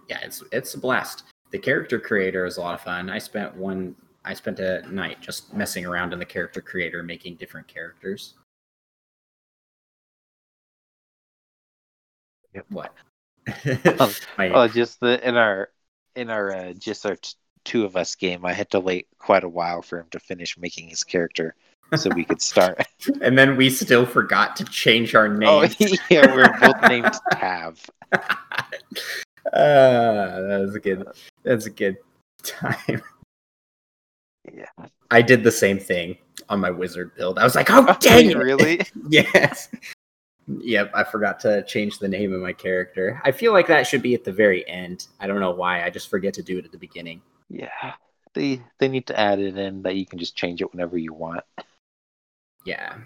yeah, it's it's a blast. The character creator is a lot of fun. I spent one I spent a night just messing around in the character creator, making different characters. Yep. What? Oh, Oh, just the in our in our uh, just our t- two of us game, I had to wait quite a while for him to finish making his character, so we could start. and then we still forgot to change our name. oh yeah, we're both named Tav. uh, that was a good. That's a good time. Yeah. I did the same thing on my wizard build. I was like, "Oh, Oh, dang it!" really? yes. Yep, I forgot to change the name of my character. I feel like that should be at the very end. I don't know why. I just forget to do it at the beginning. Yeah. They they need to add it in that you can just change it whenever you want. Yeah.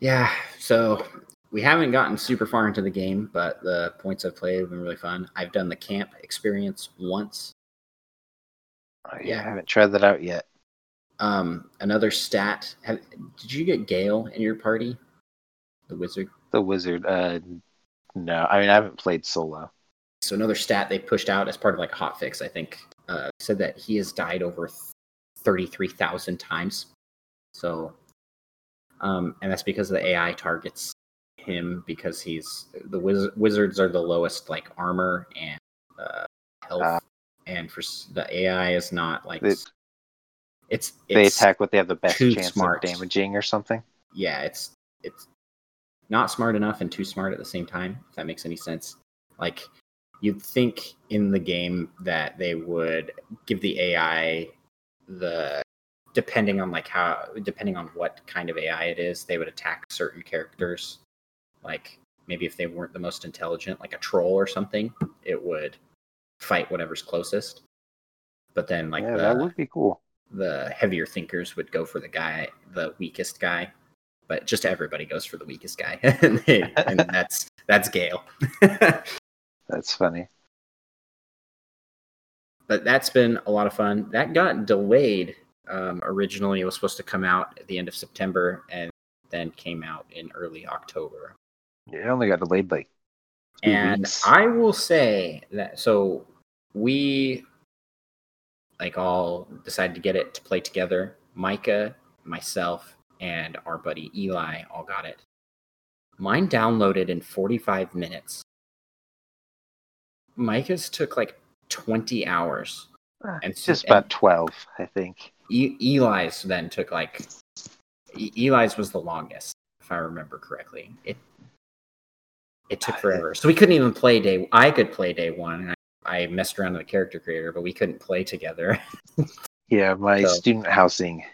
Yeah, so we haven't gotten super far into the game, but the points I've played have been really fun. I've done the camp experience once. Oh, yeah, Yeah. I haven't tried that out yet. Um, another stat. Have, did you get Gale in your party? The wizard. The wizard. Uh, no, I mean I haven't played solo. So another stat they pushed out as part of like a hot fix, I think, uh, said that he has died over thirty-three thousand times. So, um, and that's because the AI targets him because he's the wiz- wizards are the lowest like armor and uh, health, Ah. and for the AI is not like s- it's They it's attack what they have the best chance smart. of damaging or something. yeah, it's it's not smart enough and too smart at the same time. If that makes any sense. Like you'd think in the game that they would give the AI the depending on like how depending on what kind of AI it is, they would attack certain characters. Like maybe if they weren't the most intelligent, like a troll or something, it would fight whatever's closest. But then like yeah, the, that would be cool. The heavier thinkers would go for the guy, the weakest guy. But just everybody goes for the weakest guy, and, they- and that's that's Gale. That's funny. but that's been a lot of fun. That got delayed. Um, originally, it was supposed to come out at the end of September, and then came out in early October. Yeah, it only got delayed like two and weeks. I will say that so we like all decided to get it to play together. Micah, myself, and our buddy Eli all got it. Mine downloaded in 45 minutes. Micah's took like 20 hours. Ah, and it's so- just about twelve, I think. E- Eli's then took like E- Eli's was the longest, if I remember correctly. It it took forever, so we couldn't even play day. I could play day one, and I, messed around with the character creator, but we couldn't play together. Yeah, my So- student housing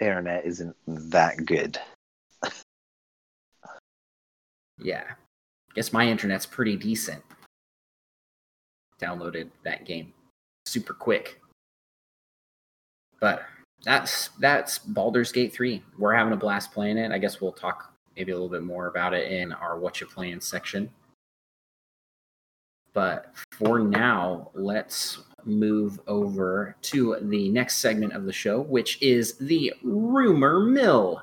internet isn't that good. yeah, I guess my internet's pretty decent. Downloaded that game super quick, but that's that's Baldur's Gate three. We're having a blast playing it. I guess we'll talk maybe a little bit more about it in our what you playing section. But for now, let's move over to the next segment of the show, which is the rumor mill.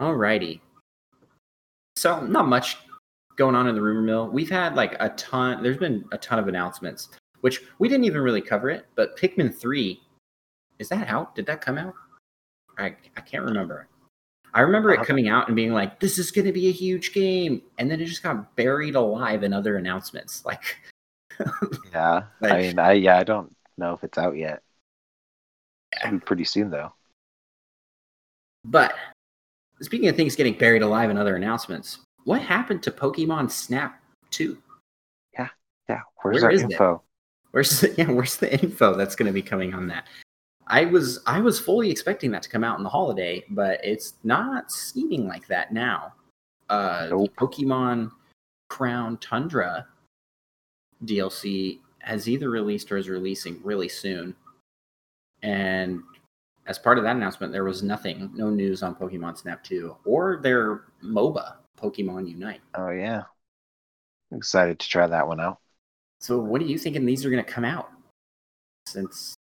Alrighty. So not much going on in the rumor mill. We've had like a ton. There's been a ton of announcements, which we didn't even really cover it. But Pikmin three, is that out? Did that come out? I I can't remember. I remember it Uh, coming out and being like, "This is going to be a huge game," and then it just got buried alive in other announcements. Like, Yeah, Like- I mean, I yeah, I don't know if it's out yet. Be pretty soon though. but speaking of things getting buried alive in other announcements, what happened to Pokemon Snap two. Yeah, Yeah. where's Where our is it? info? Where's the, yeah, where's the info that's going to be coming on that? I was I was fully expecting that to come out in the holiday, but it's not seeming like that now. Uh, Nope. The Pokemon Crown Tundra DLC has either released or is releasing really soon, and as part of that announcement, there was nothing, no news on Pokemon Snap 2 or their MOBA, Pokemon Unite. Oh yeah, excited to try that one out. So, what are you thinking these are going to come out? Since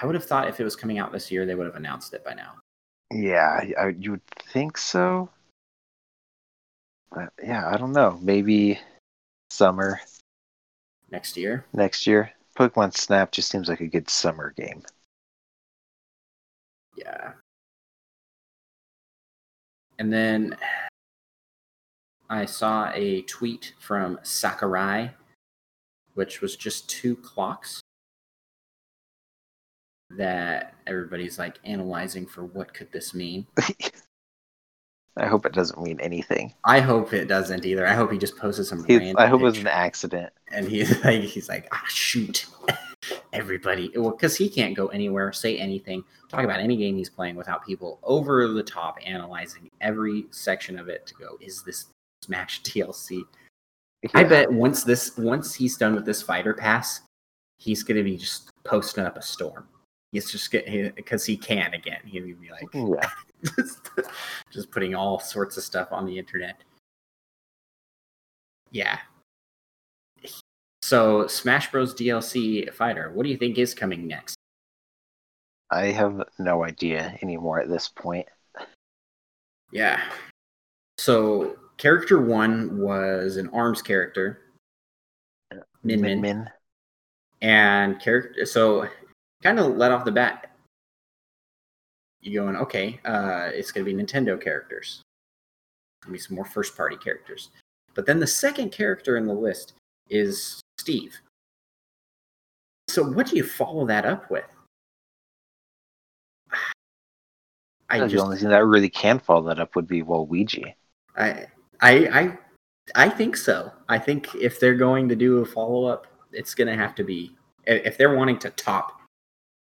I would have thought if it was coming out this year, they would have announced it by now. Yeah, I, you would think so. But yeah, I don't know. Maybe summer Next year, next year. Pokemon Snap just seems like a good summer game. yeah. And then I saw a tweet from Sakurai, which was just two clocks that everybody's like analyzing for what could this mean. I hope it doesn't mean anything. I hope it doesn't either. I hope he just posted some He- random I hope it was an accident. and he's like he's like ah shoot everybody well because he can't go anywhere say anything talk about any game he's playing without people over the top analyzing every section of it to go is this smash dlc i bet once this once he's done with this fighter pass he's gonna be just posting up a storm he's just get because he can again he'll be like Yeah. just, just putting all sorts of stuff on the internet. Yeah. So Smash Bros. DLC fighter, what do you think is coming next? I have no idea anymore at this point. Yeah. So character one was an arms character, uh, Min Min, Min. and character. So kind of let off the bat. You going okay? Uh, it's gonna be Nintendo characters. Gonna be some more first party characters. But then the second character in the list is Steve. So what do you follow that up with? I the only thing that really can follow that up would be Waluigi. I I I I think so. I think if they're going to do a follow up, it's going to have to be if they're wanting to top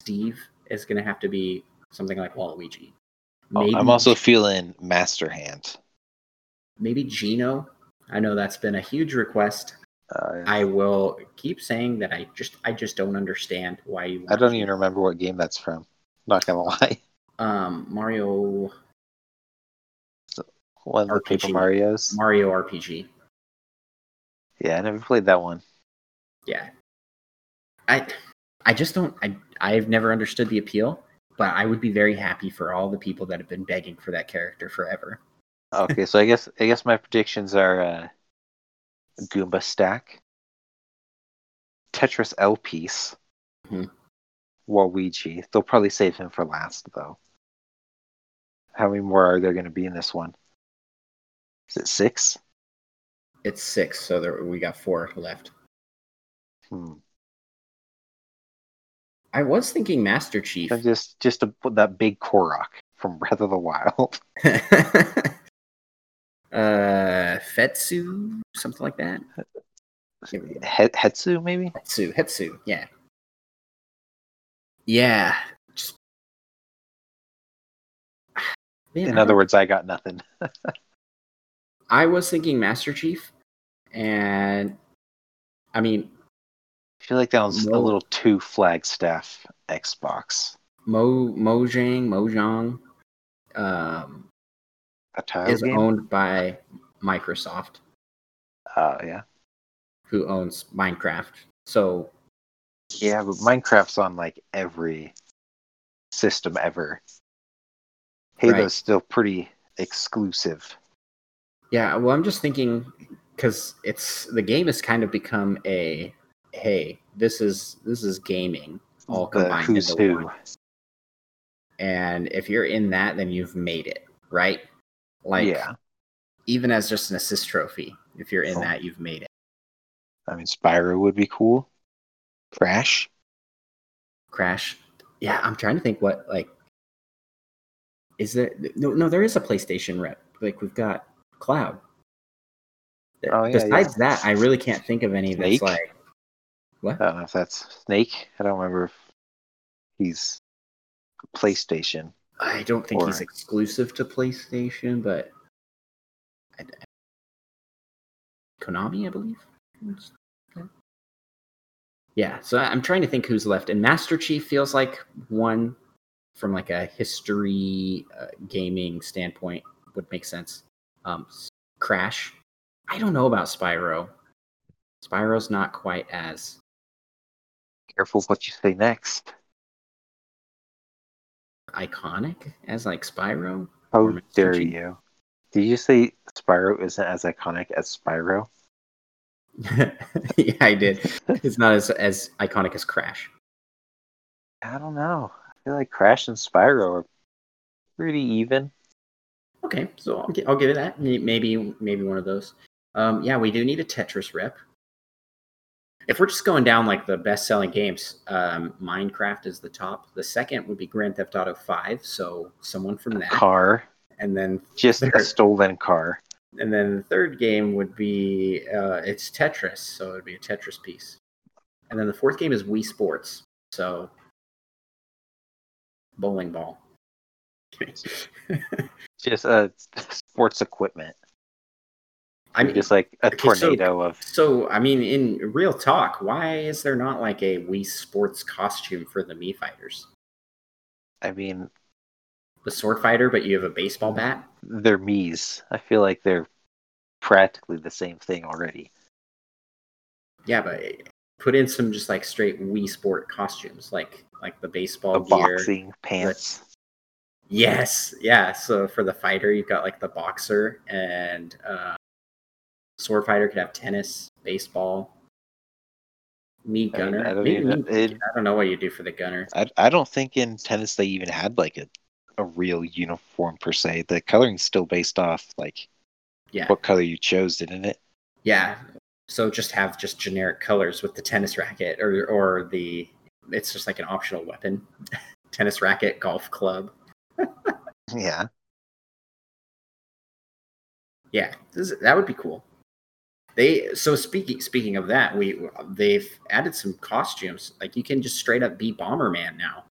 Steve, is going to have to be something like Waluigi. Oh, Maybe I'm also feeling Master Hand. maybe Geno. I know that's been a huge request. Uh, I will keep saying that I just I just don't understand why you. I don't even remember what game that's from. Not gonna lie. Um, Mario One of the Paper Mario's. Mario RPG. Yeah, I never played that one. Yeah. I I just don't I I've never understood the appeal, but I would be very happy for all the people that have been begging for that character forever. Okay, so I guess I guess my predictions are uh, Goomba Stack, Tetris L piece, Mhm. Waluigi. They'll probably save him for last though. How many more are there going to be in this one? Is it six? It's six, so there, we got four left. Hmm. I was thinking Master Chief. And just just to put that big Korok from Breath of the Wild. uh Fetsu, something like that. He- Hetsu maybe. Hetsu, Hetsu, yeah. Yeah. Just Man, In other words, I got nothing. I was thinking Master Chief, and I mean I feel like that was a little too Flagstaff Xbox. Mo Mojang Mojang um, A is game. owned by Microsoft, Uh, yeah, who owns Minecraft. So yeah, but Minecraft's on like every system ever. Halo's Right. still pretty exclusive. yeah, well, I'm just thinking because it's the game has kind of become a hey, this is this is gaming all combined into one. And if you're in that, then you've made it, right? Like yeah, even as just an assist trophy, if you're in Oh. that, you've made it. I mean Spyro would be cool. Crash. Crash. Yeah, I'm trying to think what like is there no no there is a PlayStation rep. Like we've got Cloud. Oh, yeah, Besides yeah. that, I really can't think of any Snake? that's like what? I don't know if that's Snake. I don't remember if he's PlayStation. I don't think he's exclusive to PlayStation, but I, Konami, I believe. Yeah, so I'm trying to think who's left, and Master Chief feels like one from like a history uh, gaming standpoint would make sense. Um, Crash, I don't know about Spyro. Spyro's not quite as Careful what you say next. iconic as like Spyro. How Or dare you? Did you say Spyro isn't as iconic as Spyro? yeah, I did. It's not as as iconic as Crash. I don't know. I feel like Crash and Spyro are pretty even. Okay, so I'll, I'll give it that. Maybe maybe one of those. Um, yeah, we do need a Tetris rep. If we're just going down like the best-selling games, um, Minecraft is the top. The second would be Grand Theft Auto Five, so someone from that, Car. and then Just a stolen car. and then the third game would be uh, it's Tetris, so it would be a Tetris piece. And then the fourth game is Wii Sports, so bowling ball. Just uh, sports equipment. I mean, just like a okay, so- tornado of. So, I mean, in real talk, why is there not like a Wii Sports costume for the Mii fighters? I mean, The sword fighter, but you have a baseball bat? they're Mii's. I feel like they're practically the same thing already. Yeah, but put in some just like straight Wii Sport costumes, like like the baseball The gear. boxing pants. Yes, yeah. So for the fighter, you've got like the boxer and uh, sword fighter could have tennis, baseball. Mii I mean, gunner. I don't even- it- I don't know what you do for the gunner. I, I don't think in tennis they even had like a, a real uniform per se. The coloring's still based off like Yeah, what color you chose, didn't it? Yeah. So just have just generic colors with the tennis racket or or the it's just like an optional weapon. tennis racket, golf club. Yeah. Yeah, this, that would be cool. They so speaking speaking of that, we they've added some costumes. Like you can just straight up be Bomberman now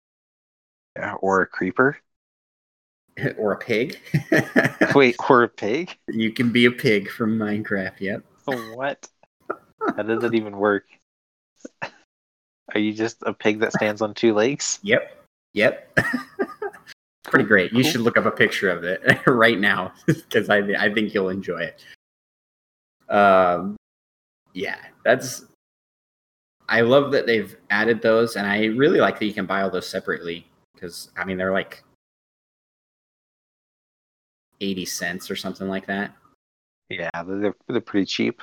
yeah. Or a creeper. or a pig. Wait, or a pig? you can be a pig from Minecraft. Yep. what? How does it even work? Are you just a pig that stands on two legs? Yep. Yep. Pretty great. You Cool. should look up a picture of it right now because I I think you'll enjoy it. Um, yeah, that's. I love that they've added those, and I really like that you can buy all those separately because I mean they're like eighty cents or something like that. Yeah, they're they're pretty cheap.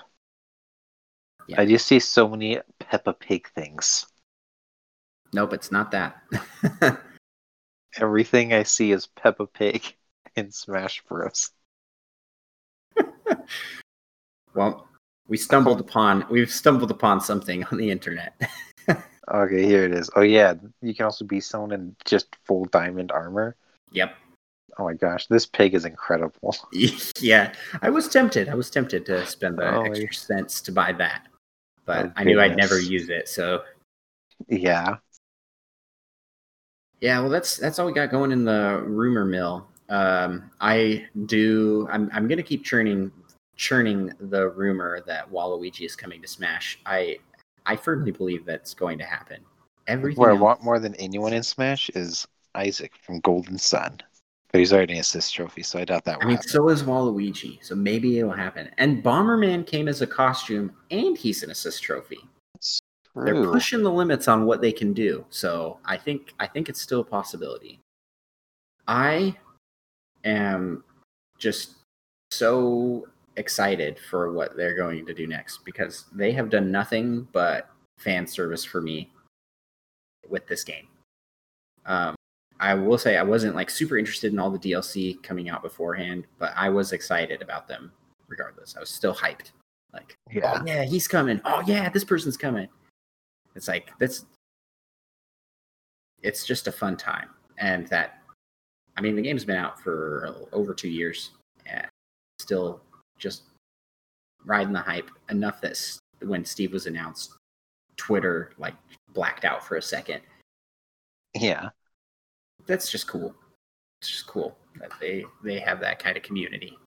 Yeah. I just see so many Peppa Pig things. Nope, it's not that. Everything I see is Peppa Pig in Smash Bros. Well, we stumbled upon we've stumbled upon something on the internet. Okay, here it is. Oh yeah, you can also be someone in just full diamond armor. yep. Oh my gosh, this pig is incredible. yeah, I was tempted. I was tempted to spend the Oh, extra yeah. cents to buy that, but Oh, I knew I'd never use it. So Yeah, yeah, well, that's that's all we got going in the rumor mill. Um, I do. I'm I'm gonna keep churning churning the rumor that Waluigi is coming to Smash. I I firmly believe that's going to happen. Everything. what I else- want more than anyone in Smash is Isaac from Golden Sun, but he's already an assist trophy, so I doubt that I mean, happen. so is Waluigi, so maybe it'll happen. And Bomberman came as a costume, and he's an assist trophy. They're pushing the limits on what they can do. So I think I think it's still a possibility. I am just so excited for what they're going to do next because they have done nothing but fan service for me with this game. Um, I will say I wasn't like super interested in all the DLC coming out beforehand, but I was excited about them regardless. I was still hyped. Like, Yeah. oh yeah, he's coming. Oh yeah, this person's coming. It's like that's it's just a fun time. And that I mean the game's been out for over two years and still just riding the hype enough that when Steve was announced, Twitter like blacked out for a second. Yeah. That's just cool. It's just cool that they they have that kind of community.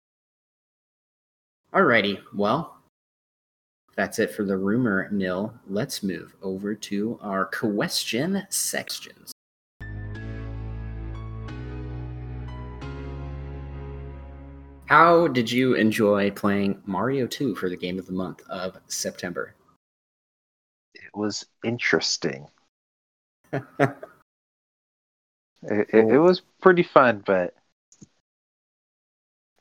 Alrighty, well, that's it for the rumor mill. Let's move over to our question sections. How did you enjoy playing Mario 2 for the game of the month of September? It was interesting. It, it, it was pretty fun, but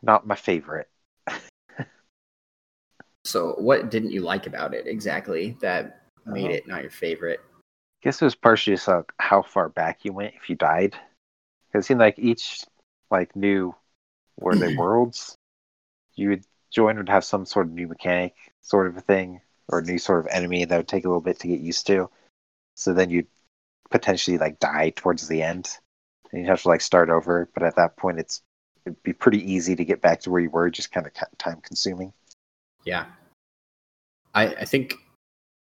not my favorite. So, what didn't you like about it exactly that made Oh. it not your favorite? I guess it was partially just like how far back you went if you died. it seemed like each like new were they worlds you would join would have some sort of new mechanic sort of a thing or a new sort of enemy that would take a little bit to get used to. So then you'd potentially like die towards the end. And you'd have to like start over, but at that point it's it'd be pretty easy to get back to where you were, just kind of time consuming. Yeah. I, I think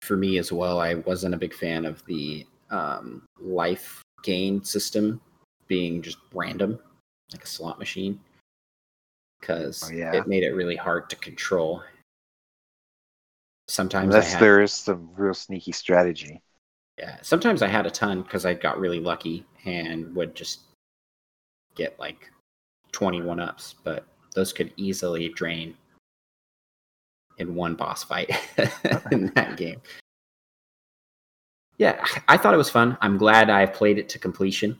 for me as well, I wasn't a big fan of the um, life gain system being just random, like a slot machine, because Oh, yeah. it made it really hard to control. Sometimes Unless I had, there is some real sneaky strategy. yeah, sometimes I had a ton because I got really lucky and would just get like 21 ups, but those could easily drain in one boss fight in that game. Yeah, I thought it was fun. I'm glad I played it to completion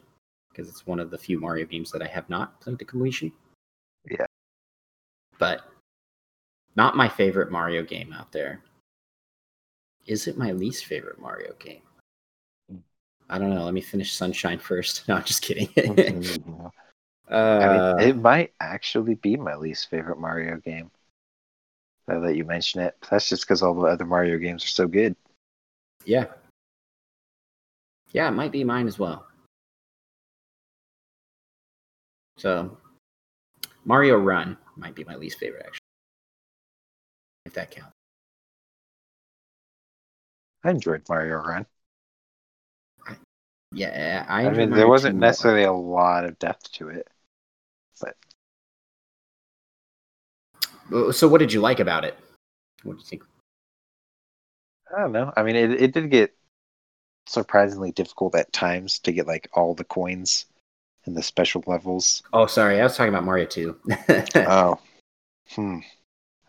because it's one of the few Mario games that I have not played to completion. But not my favorite Mario game out there. Is it my least favorite Mario game? I don't know. Let me finish Sunshine first. No, I'm just kidding. Uh, I mean, it might actually be my least favorite Mario game. Now that you mention it, that's just because all the other Mario games are so good. yeah. Yeah, it might be mine as well. So, Mario Run might be my least favorite, actually. If that counts. I enjoyed Mario Run. Yeah, I, I, mean, there wasn't 2 more. necessarily a lot of depth to it, but So, what did you like about it? What do you think? I don't know. I mean, it it did get surprisingly difficult at times to get like all the coins and the special levels. Oh, sorry, I was talking about Mario 2. oh, hmm,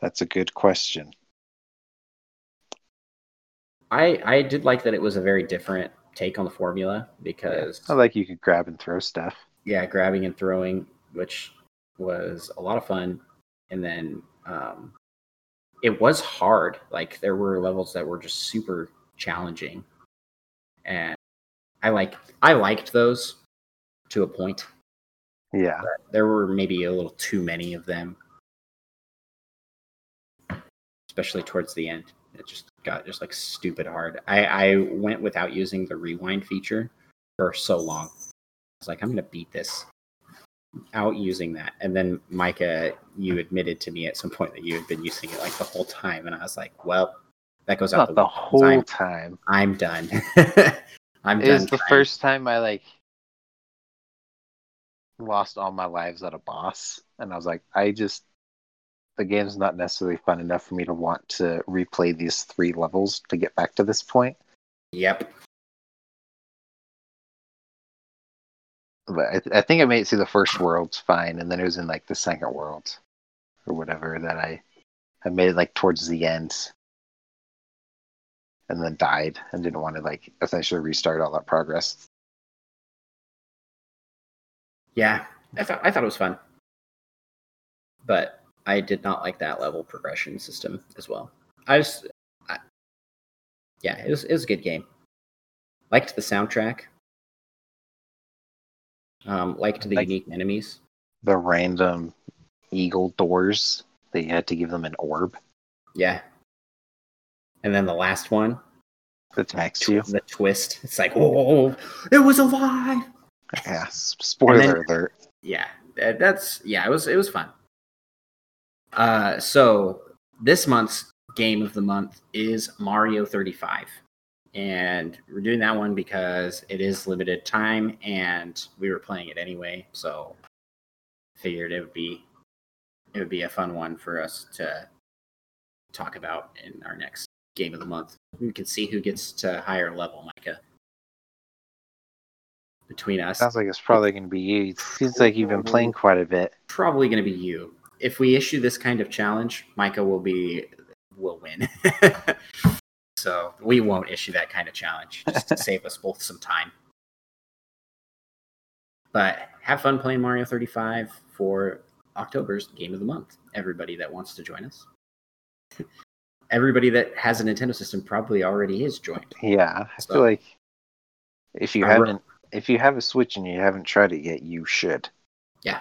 that's a good question. I I did like that it was a very different take on the formula because I like you could grab and throw stuff. yeah, grabbing and throwing, which was a lot of fun, and then um, it was hard. Like there were levels that were just super challenging, and I like I liked those to a point. Yeah, There were maybe a little too many of them, especially towards the end. It just got just like stupid hard. I, I went without using the rewind feature for so long. I was like, I'm gonna beat this out using that. And then Micah, you admitted to me at some point that you had been using it like the whole time, and I was like, well, that goes out not the 'cause whole I'm, time. I'm done. I'm It done. was the first time I like lost all my lives at a boss, and I was like, I just the game's not necessarily fun enough for me to want to replay these three levels to get back to this point. Yep. But I, I think I made it through the first world fine, and then it was in like the second world or whatever that I I made it like towards the end, and then died and didn't want to like essentially restart all that progress. Yeah, I thought I thought it was fun, but I did not like that level progression system as well. I just, I, yeah, it was it was a good game. Liked the soundtrack. Um, liked the Like- unique enemies. The random eagle doors that you had to give them an orb Yeah, and then the last one, attacks you. the twist. It's like, oh, it was alive. Yeah, spoiler then- alert. yeah that's yeah it was it was fun uh so this month's game of the month is Mario 35. And we're doing that one because it is limited time and we were playing it anyway. So figured it would be it would be a fun one for us to talk about in our next game of the month. We can see who gets to higher level, Micah. Between us, Sounds like it's probably going to be you. It seems like you've been playing quite a bit. probably going to be you. If we issue this kind of challenge, Micah will be will win. so we won't issue that kind of challenge just to save us both some time. But have fun playing Mario 35 for October's game of the month. Everybody that wants to join us. Everybody that has a Nintendo system probably already is joined. Yeah, I So- feel like if you I haven't, if you have a Switch and you haven't tried it yet, you should. Yeah,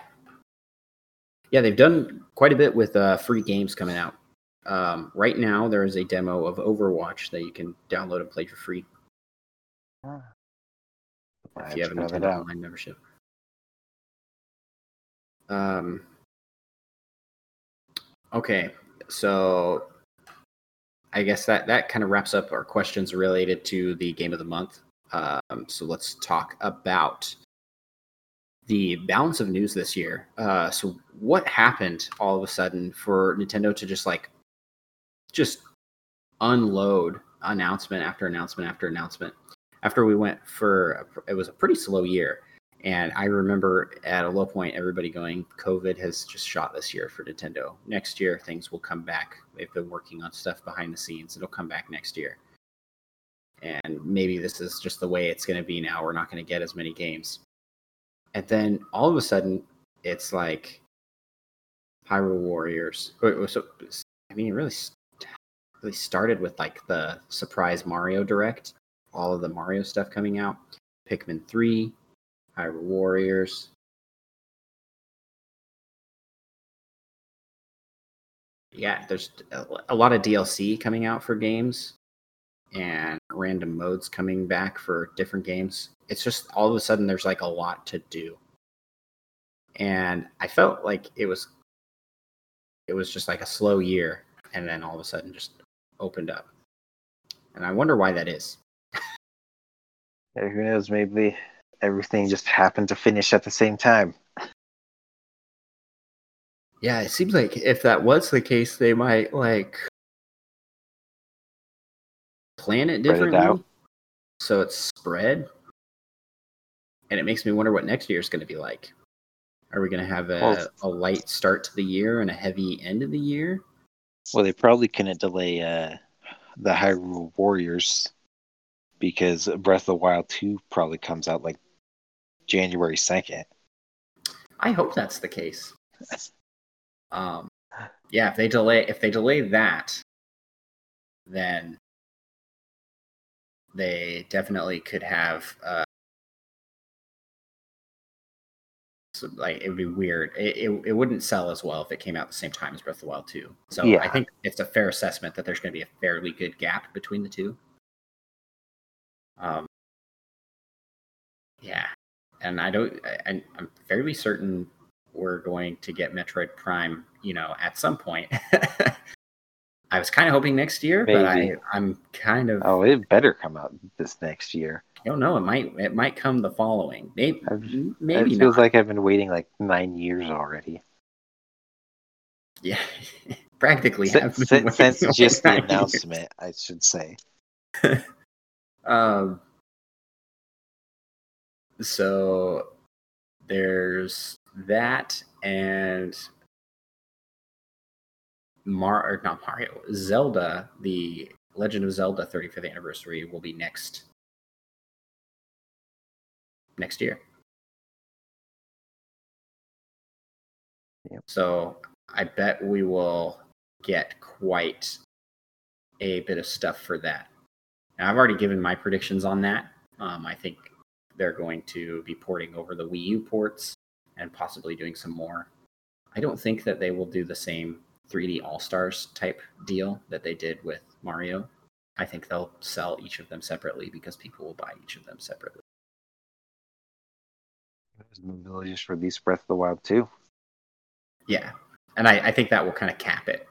Yeah, they've done quite a bit with uh, free games coming out. Um, right now, there is a demo of Overwatch that you can download and play for free I if you have a tried Nintendo. Online membership. Um, okay, so I guess that that kind of wraps up our questions related to the game of the month. Um, so let's talk about the balance of news this year. Uh, so what happened all of a sudden for Nintendo to just like just unload announcement after announcement after announcement? After we went for a, it was a pretty slow year and i remember at a low point everybody going covid has just shot this year for nintendo. Next year things will come back. They've been working on stuff behind the scenes. It'll come back next year and maybe this is just the way it's going to be now we're not going to get as many games and then all of a sudden it's like Hyrule Warriors. Or- or So, I mean, it really, really started with like the surprise Mario Direct, all of the Mario stuff coming out, Pikmin 3, Hyrule Warriors. Yeah, there's a lot of DLC coming out for games and random modes coming back for different games. It's just all of a sudden there's like a lot to do. And I felt like it was it was just like a slow year and then all of a sudden just opened up. And I wonder why that is. Yeah, who knows? Maybe everything just happened to finish at the same time. Yeah, it seems like if that was the case, they might like plan it Spread it differently. So it's spread. And it makes me wonder what next year is going to be like. Are we going to have a, Well- a light start to the year and a heavy end of the year? Well, they probably couldn't delay uh, the Hyrule Warriors because Breath of the Wild 2 probably comes out like January 2nd. I hope that's the case. Um, yeah, if they delay if they delay that, then they definitely could have uh, so, like it would be weird. It, it it wouldn't sell as well if it came out at the same time as Breath of the Wild 2. So I think it's a fair assessment that there's going to be a fairly good gap between the two. Um, yeah, and I don't. I, I'm fairly certain we're going to get Metroid Prime. You know, at some point. I was kind of hoping next year, but I I'm kind of Oh, it better come out this next year. I don't know. It might it might come the following. Maybe I've- maybe it feels not. like I've been waiting like nine years already. yeah, practically have Since, since, since just the nine years. announcement, I should say. Um, so there's that and Mar or not Mario, Zelda, the Legend of Zelda 35th anniversary will be next next year. Yep. So I bet we will get quite a bit of stuff for that. Now, I've already given my predictions on that. Um, I think they're going to be porting over the Wii U ports and possibly doing some more. I don't think that they will do the same 3D All Stars type deal that they did with Mario. I think they'll sell each of them separately because people will buy each of them separately. They'll just release Breath of the Wild 2. Yeah. And I, I think that will kind of cap it.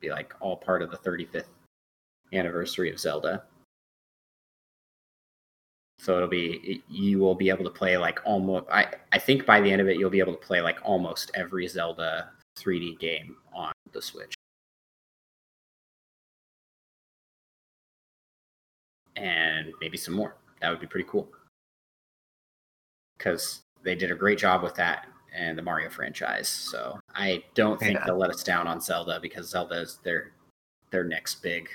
be like all part of the 35th anniversary of Zelda. So it'll be you will be able to play like almost I I think by the end of it you'll be able to play like almost every Zelda 3D game on the Switch. And maybe some more. That would be pretty cool. Cuz they did a great job with that and the Mario franchise. So I don't think Yeah. they'll let us down on Zelda because Zelda is their their next big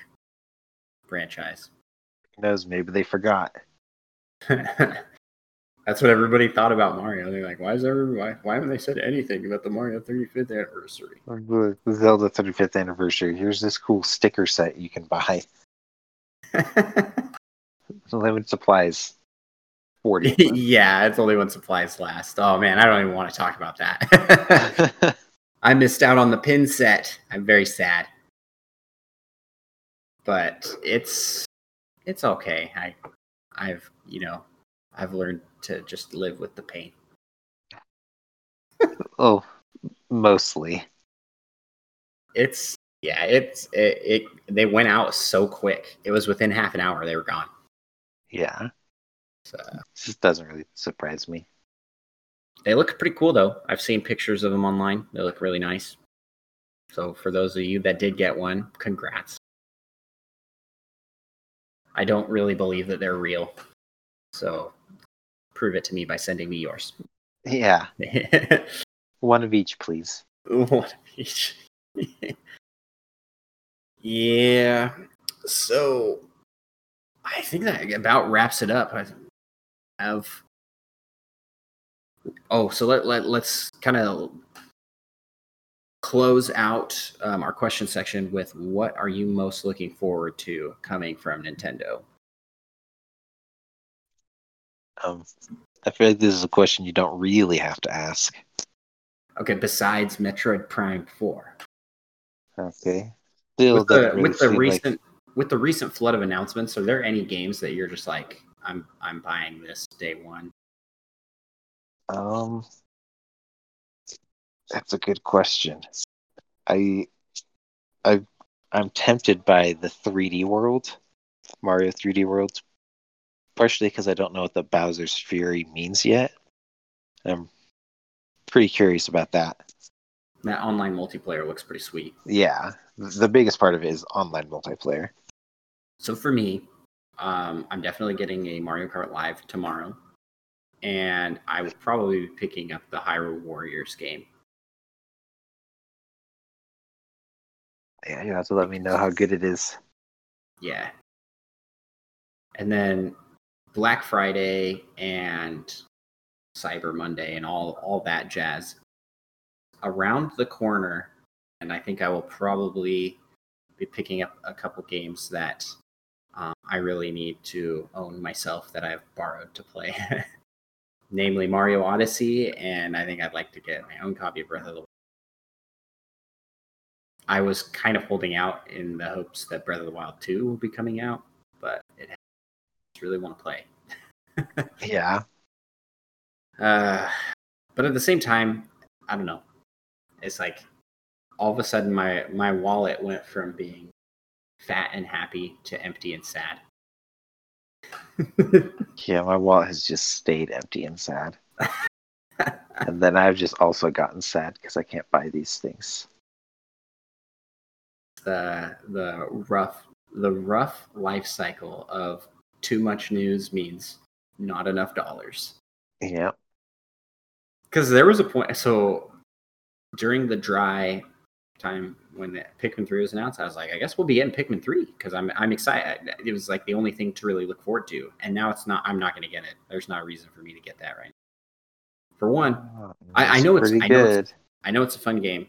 franchise. Who knows? Maybe they forgot. That's what everybody thought about Mario. They're like, why is there why why haven't they said anything about the Mario 35th anniversary? The the Zelda 35th anniversary. Here's this cool sticker set you can buy. Limited supplies. 40. yeah, it's only when supplies last. Oh man, I don't even want to talk about that. I missed out on the pin set. I'm very sad. But it's it's okay. I I've, you know, I've learned to just live with the pain. oh, mostly. It's yeah, it's it, it they went out so quick. It was within half an hour they were gone. Yeah. So This doesn't really surprise me. they look pretty cool though. I've seen pictures of them online. They look really nice. So for those of you that did get one, congrats. I don't really believe that they're real. So prove it to me by sending me yours. Yeah. One of each, please. One of each. yeah. So I think that about wraps it up. I have. Oh, so let, let let's kind of close out um, our question section with what are you most looking forward to coming from Nintendo? Um, I feel like this is a question you don't really have to ask. Okay, besides Metroid Prime Four. Okay. Still with the really with the seem like- recent with the recent flood of announcements, are there any games that you're just like, I'm I'm buying this day one? Um, that's a good question. I, I, I'm tempted by the 3D World, Mario 3D World, partially because I don't know what the Bowser's Fury means yet. I'm pretty curious about that. That online multiplayer looks pretty sweet. Yeah, the biggest part of it is online multiplayer. So for me, um, I'm definitely getting a Mario Kart Live tomorrow, and I will probably be picking up the Hyrule Warriors game. Yeah, you have to let me know how good it is. Yeah. And then Black Friday and Cyber Monday and all all that jazz around the corner and I think I will probably be picking up a couple games that um, I really need to own myself that I've borrowed to play. Namely Mario Odyssey and I think I'd like to get my own copy of Breath of the Wild. I was kind of holding out in the hopes that Breath of the Wild 2 will be coming out, but it really want to play. Yeah, Uh, but at the same time, I don't know. It's like all of a sudden my my wallet went from being fat and happy to empty and sad. yeah, my wallet has just stayed empty and sad. and then I've just also gotten sad because I can't buy these things. the the rough the rough life cycle of too much news means not enough dollars. Yeah. because there was a point so during the dry time when the pikmin 3 was announced i was like i guess we'll be getting pikmin 3 because i'm i'm excited it was like the only thing to really look forward to and now it's not i'm not going to get it there's not a reason for me to get that right now. for one I- I know it's- I know it's- i know it's a fun game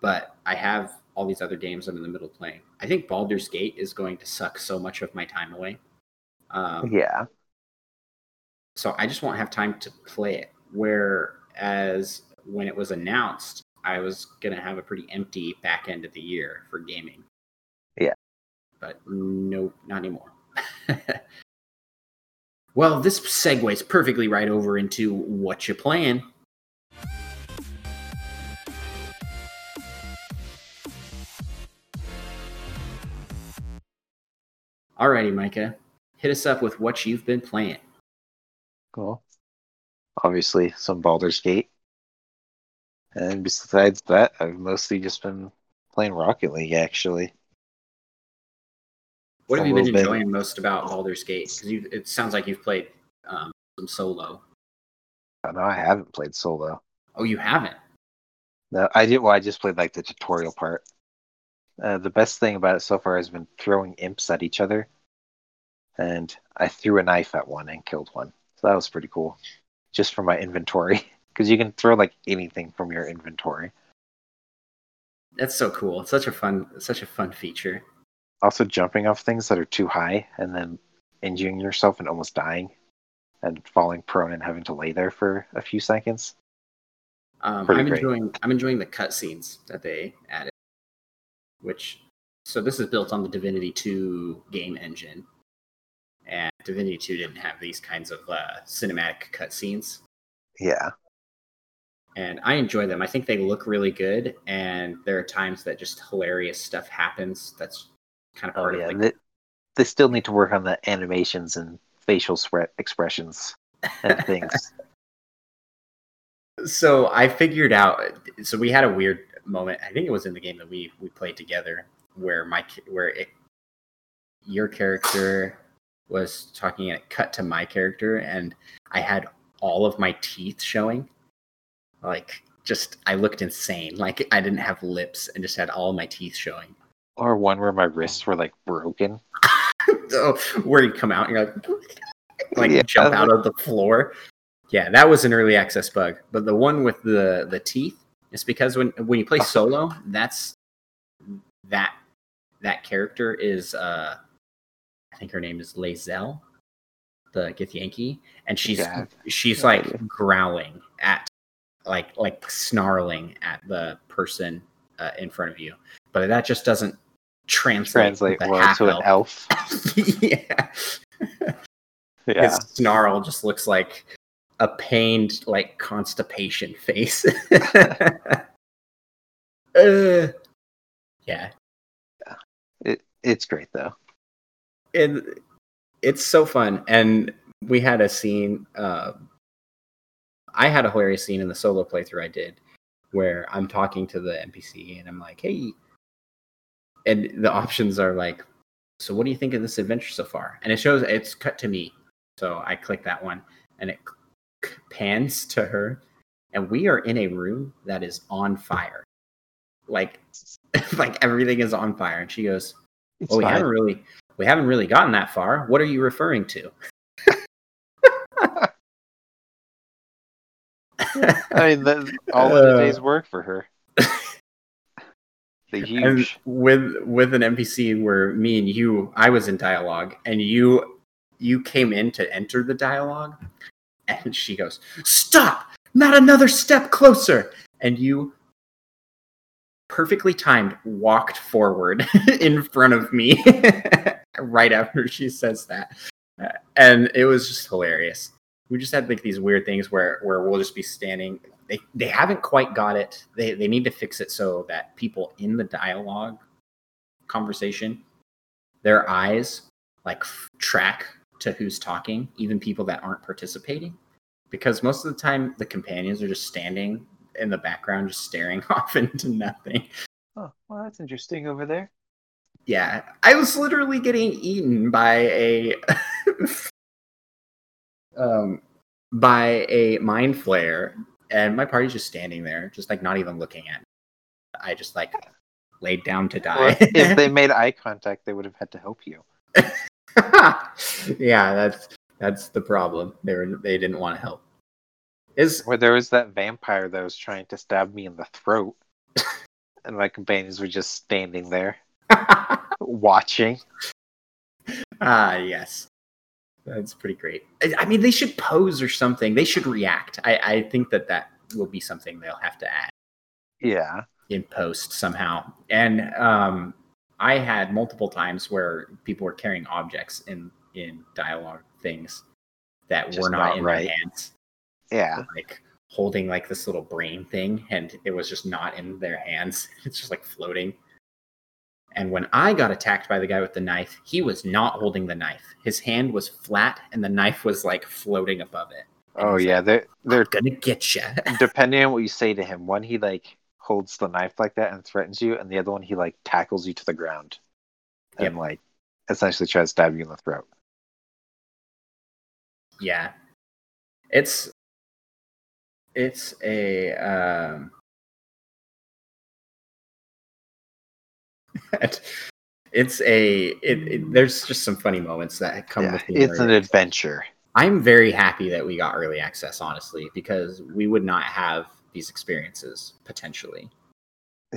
but i have all these other games i'm in the middle of playing i think baldur's gate is going to suck so much of my time away um, yeah. So I just won't have time to play it. Whereas when it was announced, I was going to have a pretty empty back end of the year for gaming. Yeah. But nope, not anymore. well, this segues perfectly right over into what you're playing. Alrighty, Micah hit us up with what you've been playing. Cool. Obviously, some Baldur's Gate. And besides that, I've mostly just been playing Rocket League, actually. What have you been little bit. enjoying most about Baldur's Gate? Because it sounds like you've played um, some solo. Oh, no, I haven't played solo. Oh, you haven't? No, I did. Well, I just played like the tutorial part. Uh, the best thing about it so far has been throwing imps at each other, and I threw a knife at one and killed one. So that was pretty cool, just for my inventory, because you can throw like anything from your inventory. That's so cool. It's such a fun, such a fun feature. Also, jumping off things that are too high and then injuring yourself and almost dying, and falling prone and having to lay there for a few seconds. Um, I'm great. enjoying, I'm enjoying the cutscenes that they added. Which, so this is built on the Divinity 2 game engine, and Divinity 2 didn't have these kinds of uh, cinematic cutscenes. Yeah, and I enjoy them. I think they look really good, and there are times that just hilarious stuff happens. That's kind of oh part yeah. of like They, they still need to work on the animations and facial sweat expressions and things. so I figured out. So we had a weird moment. I think it was in the game that we we played together, where my where it, your character was talking, and it cut to my character, and I had all of my teeth showing. Like, just I looked insane. Like I didn't have lips, and just had all my teeth showing. or one where my wrists were like broken. so where you come out and you're like like Yeah. jump out of the floor yeah that was an early access bug but the one with the the teeth is because when when you play solo that's that that character is uh think her name is Lae'zel, the Githyanki, and she's Yeah. she's like growling at like like snarling at the person uh, in front of you but that just doesn't translate, Translate well to an elf. yeah. Yeah. His snarl just looks like a pained, like constipation face. uh, yeah, It, it's great though. And it's so fun. And we had a scene. Uh, I had a hilarious scene in the solo playthrough I did, where I'm talking to the NPC and I'm like, "Hey," and the options are like, "So what do you think of this adventure so far?" And it shows it's cut to me, so I click that one, and it pans to her, and we are in a room that is on fire, like, like everything is on fire, and she goes, It's well, we haven't really we haven't really gotten that far. What are you referring to? I mean, that, all of the uh. day's work for her. the and huge. with with an NPC where me and you, I was in dialogue, and you you came in to enter the dialogue, and she goes, "Stop! Not another step closer!" And you perfectly timed walked forward in front of me right after she says that. Uh, and it was just hilarious. We just had like these weird things where where we'll just be standing. They they haven't quite got it. They they need to fix it so that people in the dialogue conversation their eyes like track to who's talking even people that aren't participating. Because most of the time the companions are just standing in the background just staring off into nothing. Oh, well, that's interesting over there. Yeah i was literally getting eaten by a um by a mind flayer and my party's just standing there just like not even looking at me. I just like laid down to die. If they made eye contact, they would have had to help you. yeah that's that's the problem. They were they didn't want to help. Is Where there was that vampire that was trying to stab me in the throat, and my companions were just standing there watching. ah yes that's pretty great I, I mean they should pose or something they should react i i think that that will be something they'll have to add Yeah. in post somehow. And um, I had multiple times where people were carrying objects in in dialogue things that Just were not, not in right. their hands, Yeah. like holding like this little brain thing, and it was just not in their hands. It's just like floating. And when I got attacked by the guy with the knife, he was not holding the knife. His hand was flat and the knife was like floating above it. And Oh yeah, like, they're they're gonna get you. depending on what you say to him. One he like holds the knife like that and threatens you, and the other one he like tackles you to the ground and like essentially tries to stab you in the throat. yeah. It's it's a um it's a it, it there's just some funny moments that come Yeah, with it's an adventure. I'm very happy that we got early access, honestly, because we would not have these experiences potentially.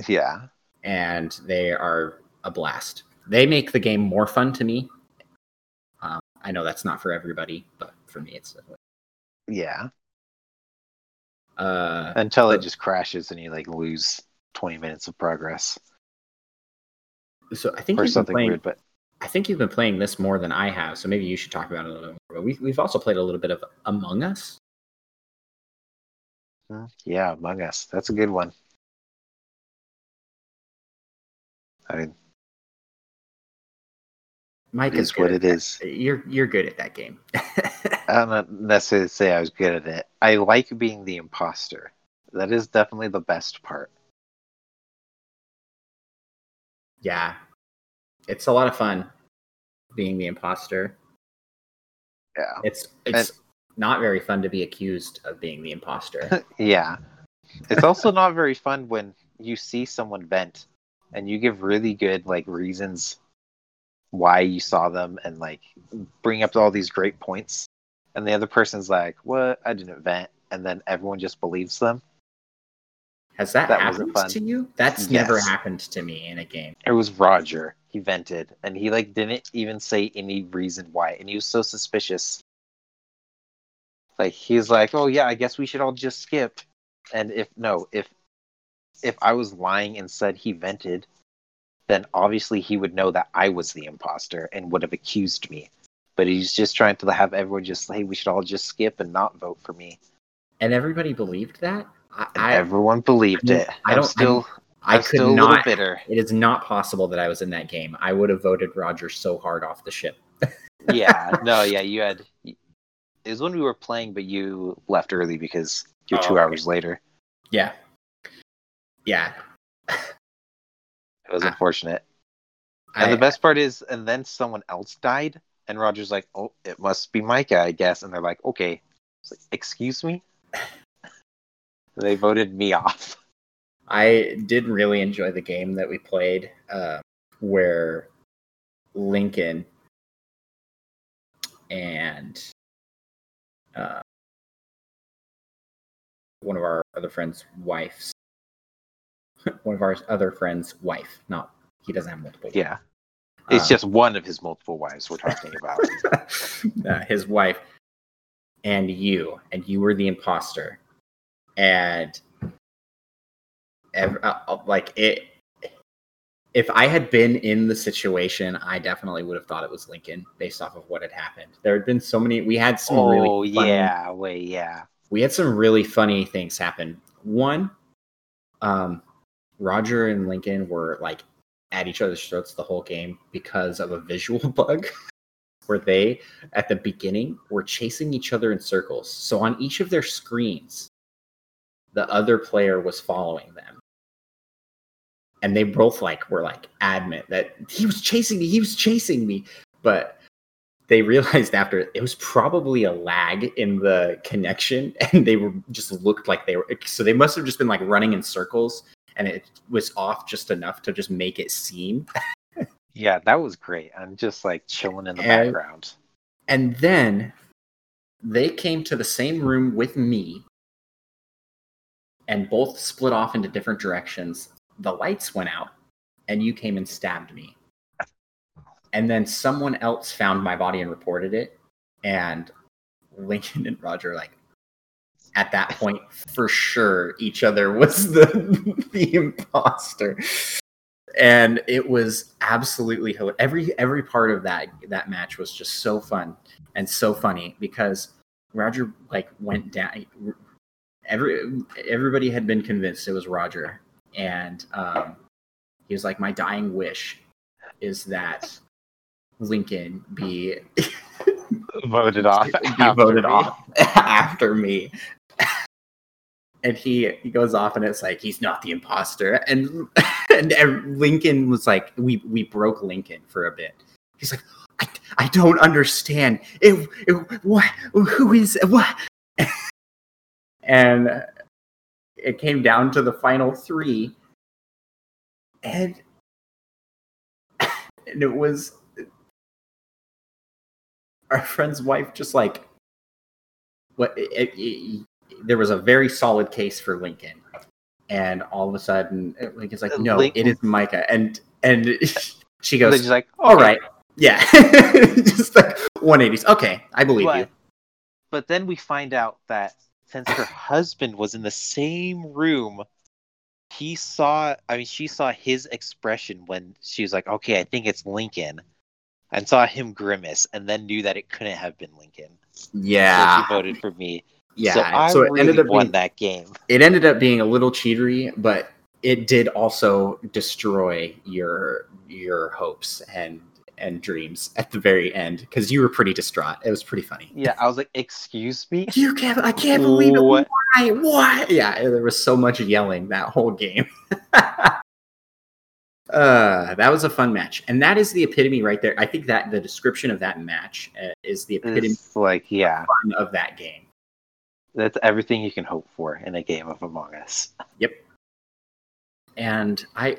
Yeah, And they are a blast. They make the game more fun to me. Um, I know that's not for everybody, but for me, it's yeah. uh, Until it just crashes and you like lose twenty minutes of progress so I think or you've been something playing. weird. But I think you've been playing this more than I have, so maybe you should talk about it a little bit more. But we, we've also played a little bit of Among Us. yeah, Among Us. That's a good one. I mean, Mike it is is what good it at is. that. You're you're good at that game. I'm not necessarily say I was good at it. I like being the imposter. That is definitely the best part. Yeah, it's a lot of fun being the imposter. Yeah. It's it's not very fun to be accused of being the imposter. Yeah. It's also not very fun when you see someone vent and you give really good like reasons why you saw them and like bring up all these great points and the other person's like, "What? I didn't vent." And then everyone just believes them. Has that, That happened to you? That's never happened to me in a game. It was Roger. He vented and he like didn't even say any reason why and he was so suspicious. Like he's like, "Oh yeah, I guess we should all just skip." And if no, if if I was lying and said he vented, then obviously he would know that I was the imposter and would have accused me. But he's just trying to have everyone just hey, we should all just skip and not vote for me. And everybody believed that. I I, everyone believed I it. I I'm don't- still I I'm could still a little not. bitter. It is not possible that I was in that game. I would have voted Roger so hard off the ship. yeah, no, yeah, you had. It was when we were playing, but you left early because you're Oh, two okay. hours later. Yeah. Yeah. It was unfortunate. And I, the best part is, and then someone else died, and Roger's like, "Oh, it must be Micah, I guess." And they're like, "Okay." Like, Excuse me. They voted me off. I did really enjoy the game that we played, uh, where Lincoln and uh, one of our other friends' wives, one of our other friends' wife, not he doesn't have multiple. wives. Yeah, it's Uh, just one of his multiple wives we're talking about. uh, his wife and you, and you were the imposter, and ev- uh, uh, like it. If I had been in the situation, I definitely would have thought it was Lincoln based off of what had happened. There had been so many. We had some oh really funny, yeah, wait, yeah. we had some really funny things happen. One, um, Roger and Lincoln were like at each other's throats the whole game because of a visual bug where they, at the beginning, were chasing each other in circles. So on each of their screens, the other player was following them. And they both like were like adamant that he was chasing me, he was chasing me. But they realized after it was probably a lag in the connection and they were just looked like they were so they must have just been like running in circles and it was off just enough to just make it seem Yeah, that was great. I'm just like chilling in the And- background. and then they came to the same room with me and both split off into different directions the lights went out and you came and stabbed me and then someone else found my body and reported it and lincoln and roger like at that point for sure each other was the the imposter and it was absolutely hilarious. every every part of that that match was just so fun and so funny because roger like went down every everybody had been convinced it was roger and um he was like my dying wish is that Lincoln be Voted off. be after voted me. off after me. And he he goes off and it's like he's not the imposter. And and, and Lincoln was like, we we broke Lincoln for a bit. He's like, I, I don't understand. It, it what who is what? And it came down to the final three, and and it was our friend's wife just like what it, it- there was a very solid case for lincoln. And all of a sudden lincoln's like no Link- it is micah. And and she goes just like, all okay. right. Yeah. Just like 180s okay. I believe you. But, but then we find out that since her husband was in the same room, he saw, I mean, she saw his expression when she was like, okay, I think it's Lincoln, and saw him grimace, and then knew that it couldn't have been Lincoln. yeah So she voted for me. yeah So I so it really ended up won being, that game. it ended up being a little cheatery but it did also destroy your your hopes and and dreams at the very end because you were pretty distraught it was pretty funny Yeah, I was like, excuse me? you can't i can't believe it What? why why yeah there was so much yelling that whole game uh that was a fun match and that is the epitome right there i think that the description of that match uh, is the epitome It's like, yeah, of that game that's everything you can hope for in a game of Among Us. Yep. And I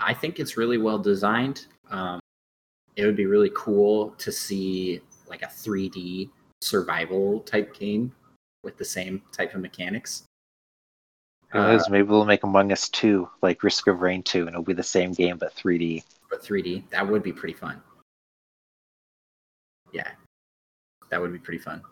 I think it's really well designed. Um, it would be really cool to see like a 3D survival type game with the same type of mechanics. Uh? Maybe we'll make Among Us 2, like Risk of Rain 2, and it'll be the same game but 3D. but 3D that would be pretty fun. Yeah, that would be pretty fun.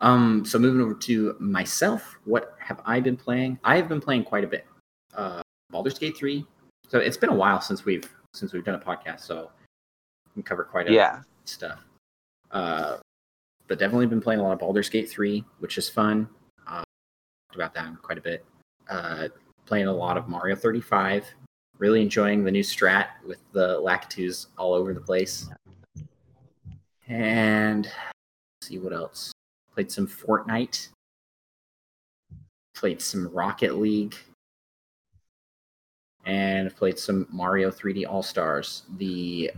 Um, so moving over to myself, what have I been playing? I have been playing quite a bit. Uh, Baldur's Gate 3. So it's been a while since we've since we've done a podcast, so can cover quite a Yeah. stuff. Uh, but definitely been playing a lot of Baldur's Gate 3, which is fun. Uh, talked about that quite a bit. Uh, playing a lot of Mario 35. Really enjoying the new strat with the Lakitus all over the place. And let's see what else. Played some Fortnite. Played some Rocket League. And played some Mario 3D All Stars. The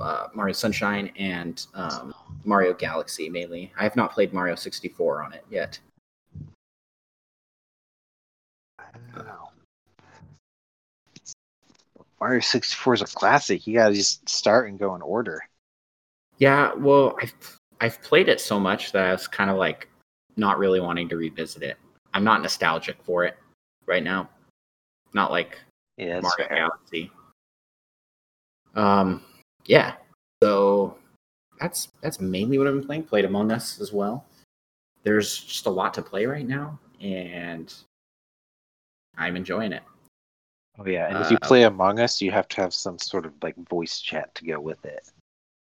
uh, Mario Sunshine and um, Mario Galaxy mainly. I have not played Mario 64 on it yet. Wow. Mario 64 is a classic. You gotta just start and go in order. Yeah, well, I've I've played it so much that I was kind of like not really wanting to revisit it. I'm not nostalgic for it right now. Not like Yeah, Mario fair. Galaxy. Um, yeah. So that's that's mainly what I've been playing. Played Among Us as well. There's just a lot to play right now, and I'm enjoying it. Oh yeah, and if you Uh, play Among Us, you have to have some sort of like voice chat to go with it.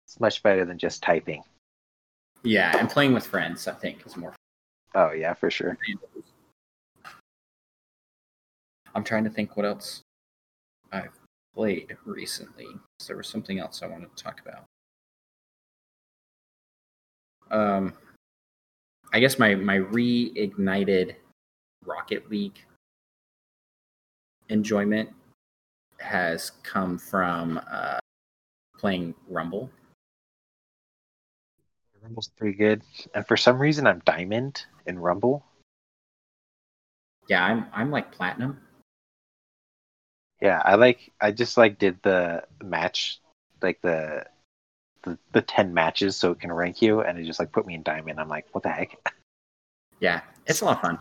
It's much better than just typing. Yeah, and playing with friends, I think, is more. Oh yeah, for sure. I'm trying to think what else I've played recently. There was something else I wanted to talk about. Um, I guess my my reignited Rocket League enjoyment has come from uh, playing Rumble. Rumble's pretty good. And for some reason, I'm diamond in Rumble. Yeah, I'm I'm like platinum. Yeah, I like. I just like did the match, like the the, the ten matches, so it can rank you, and it just like put me in diamond. I'm like, what the heck? Yeah, it's a lot of fun.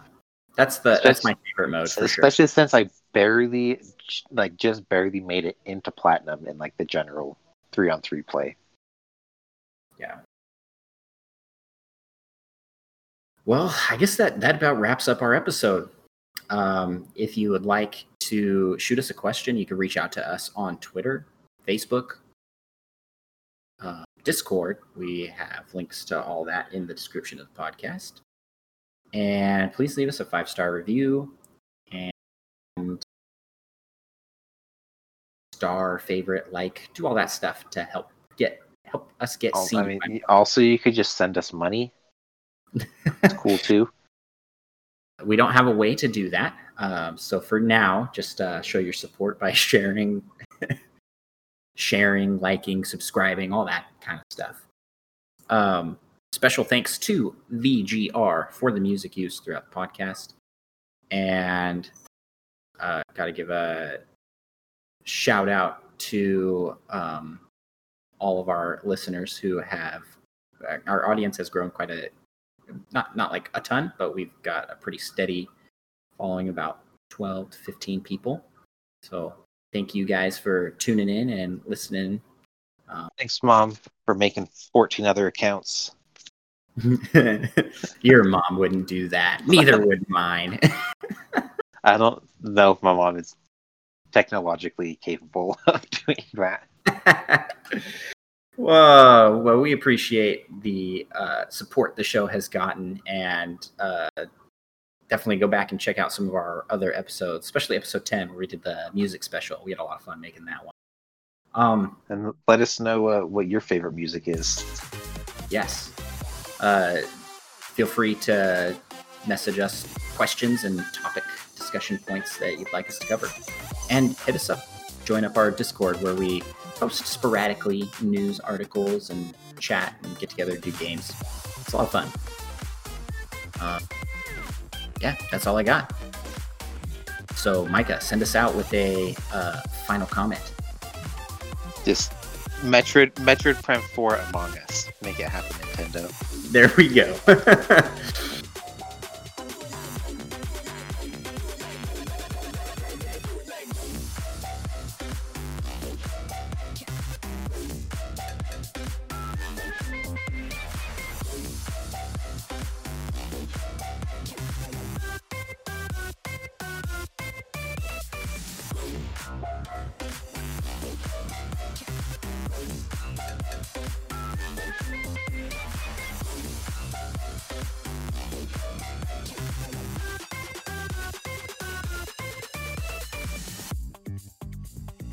That's the that's my favorite mode for sure. Especially since I barely, like, just barely made it into platinum in like the general three on three play. Yeah. Well, I guess that that about wraps up our episode. Um, if you would like to shoot us a question, you can reach out to us on Twitter, Facebook, uh, Discord. We have links to all that in the description of the podcast. And please leave us a five star review and star, favorite, like, do all that stuff to help get help us get Al- seen. I mean, also you could just send us money. It's cool too. we don't have a way to do that. Um, so for now, just uh, show your support by sharing, sharing, liking, subscribing, all that kind of stuff. Um, special thanks to VGR for the music used throughout the podcast, and uh, got to give a shout out to um, all of our listeners who have. Our audience has grown quite a not not like a ton, but we've got a pretty steady following, about twelve to fifteen people. So thank you guys for tuning in and listening. Um, Thanks, mom, for making 14 other accounts. Your mom wouldn't do that. Neither would mine. I don't know if my mom is technologically capable of doing that. Whoa! Well, we appreciate the uh, support the show has gotten, and uh, definitely go back and check out some of our other episodes, especially episode ten where we did the music special. We had a lot of fun making that one. Um, And let us know uh, what your favorite music is. yes. Uh, feel free to message us questions and topic discussion points that you'd like us to cover, and hit us up. Join up our Discord where we post sporadically news articles and chat and get together and do games. It's a lot of fun. Uh, yeah, that's all I got. So, Micah, send us out with a uh, final comment. Just Metroid, Metroid Prime 4 Among Us. Make it happen, Nintendo. There we go.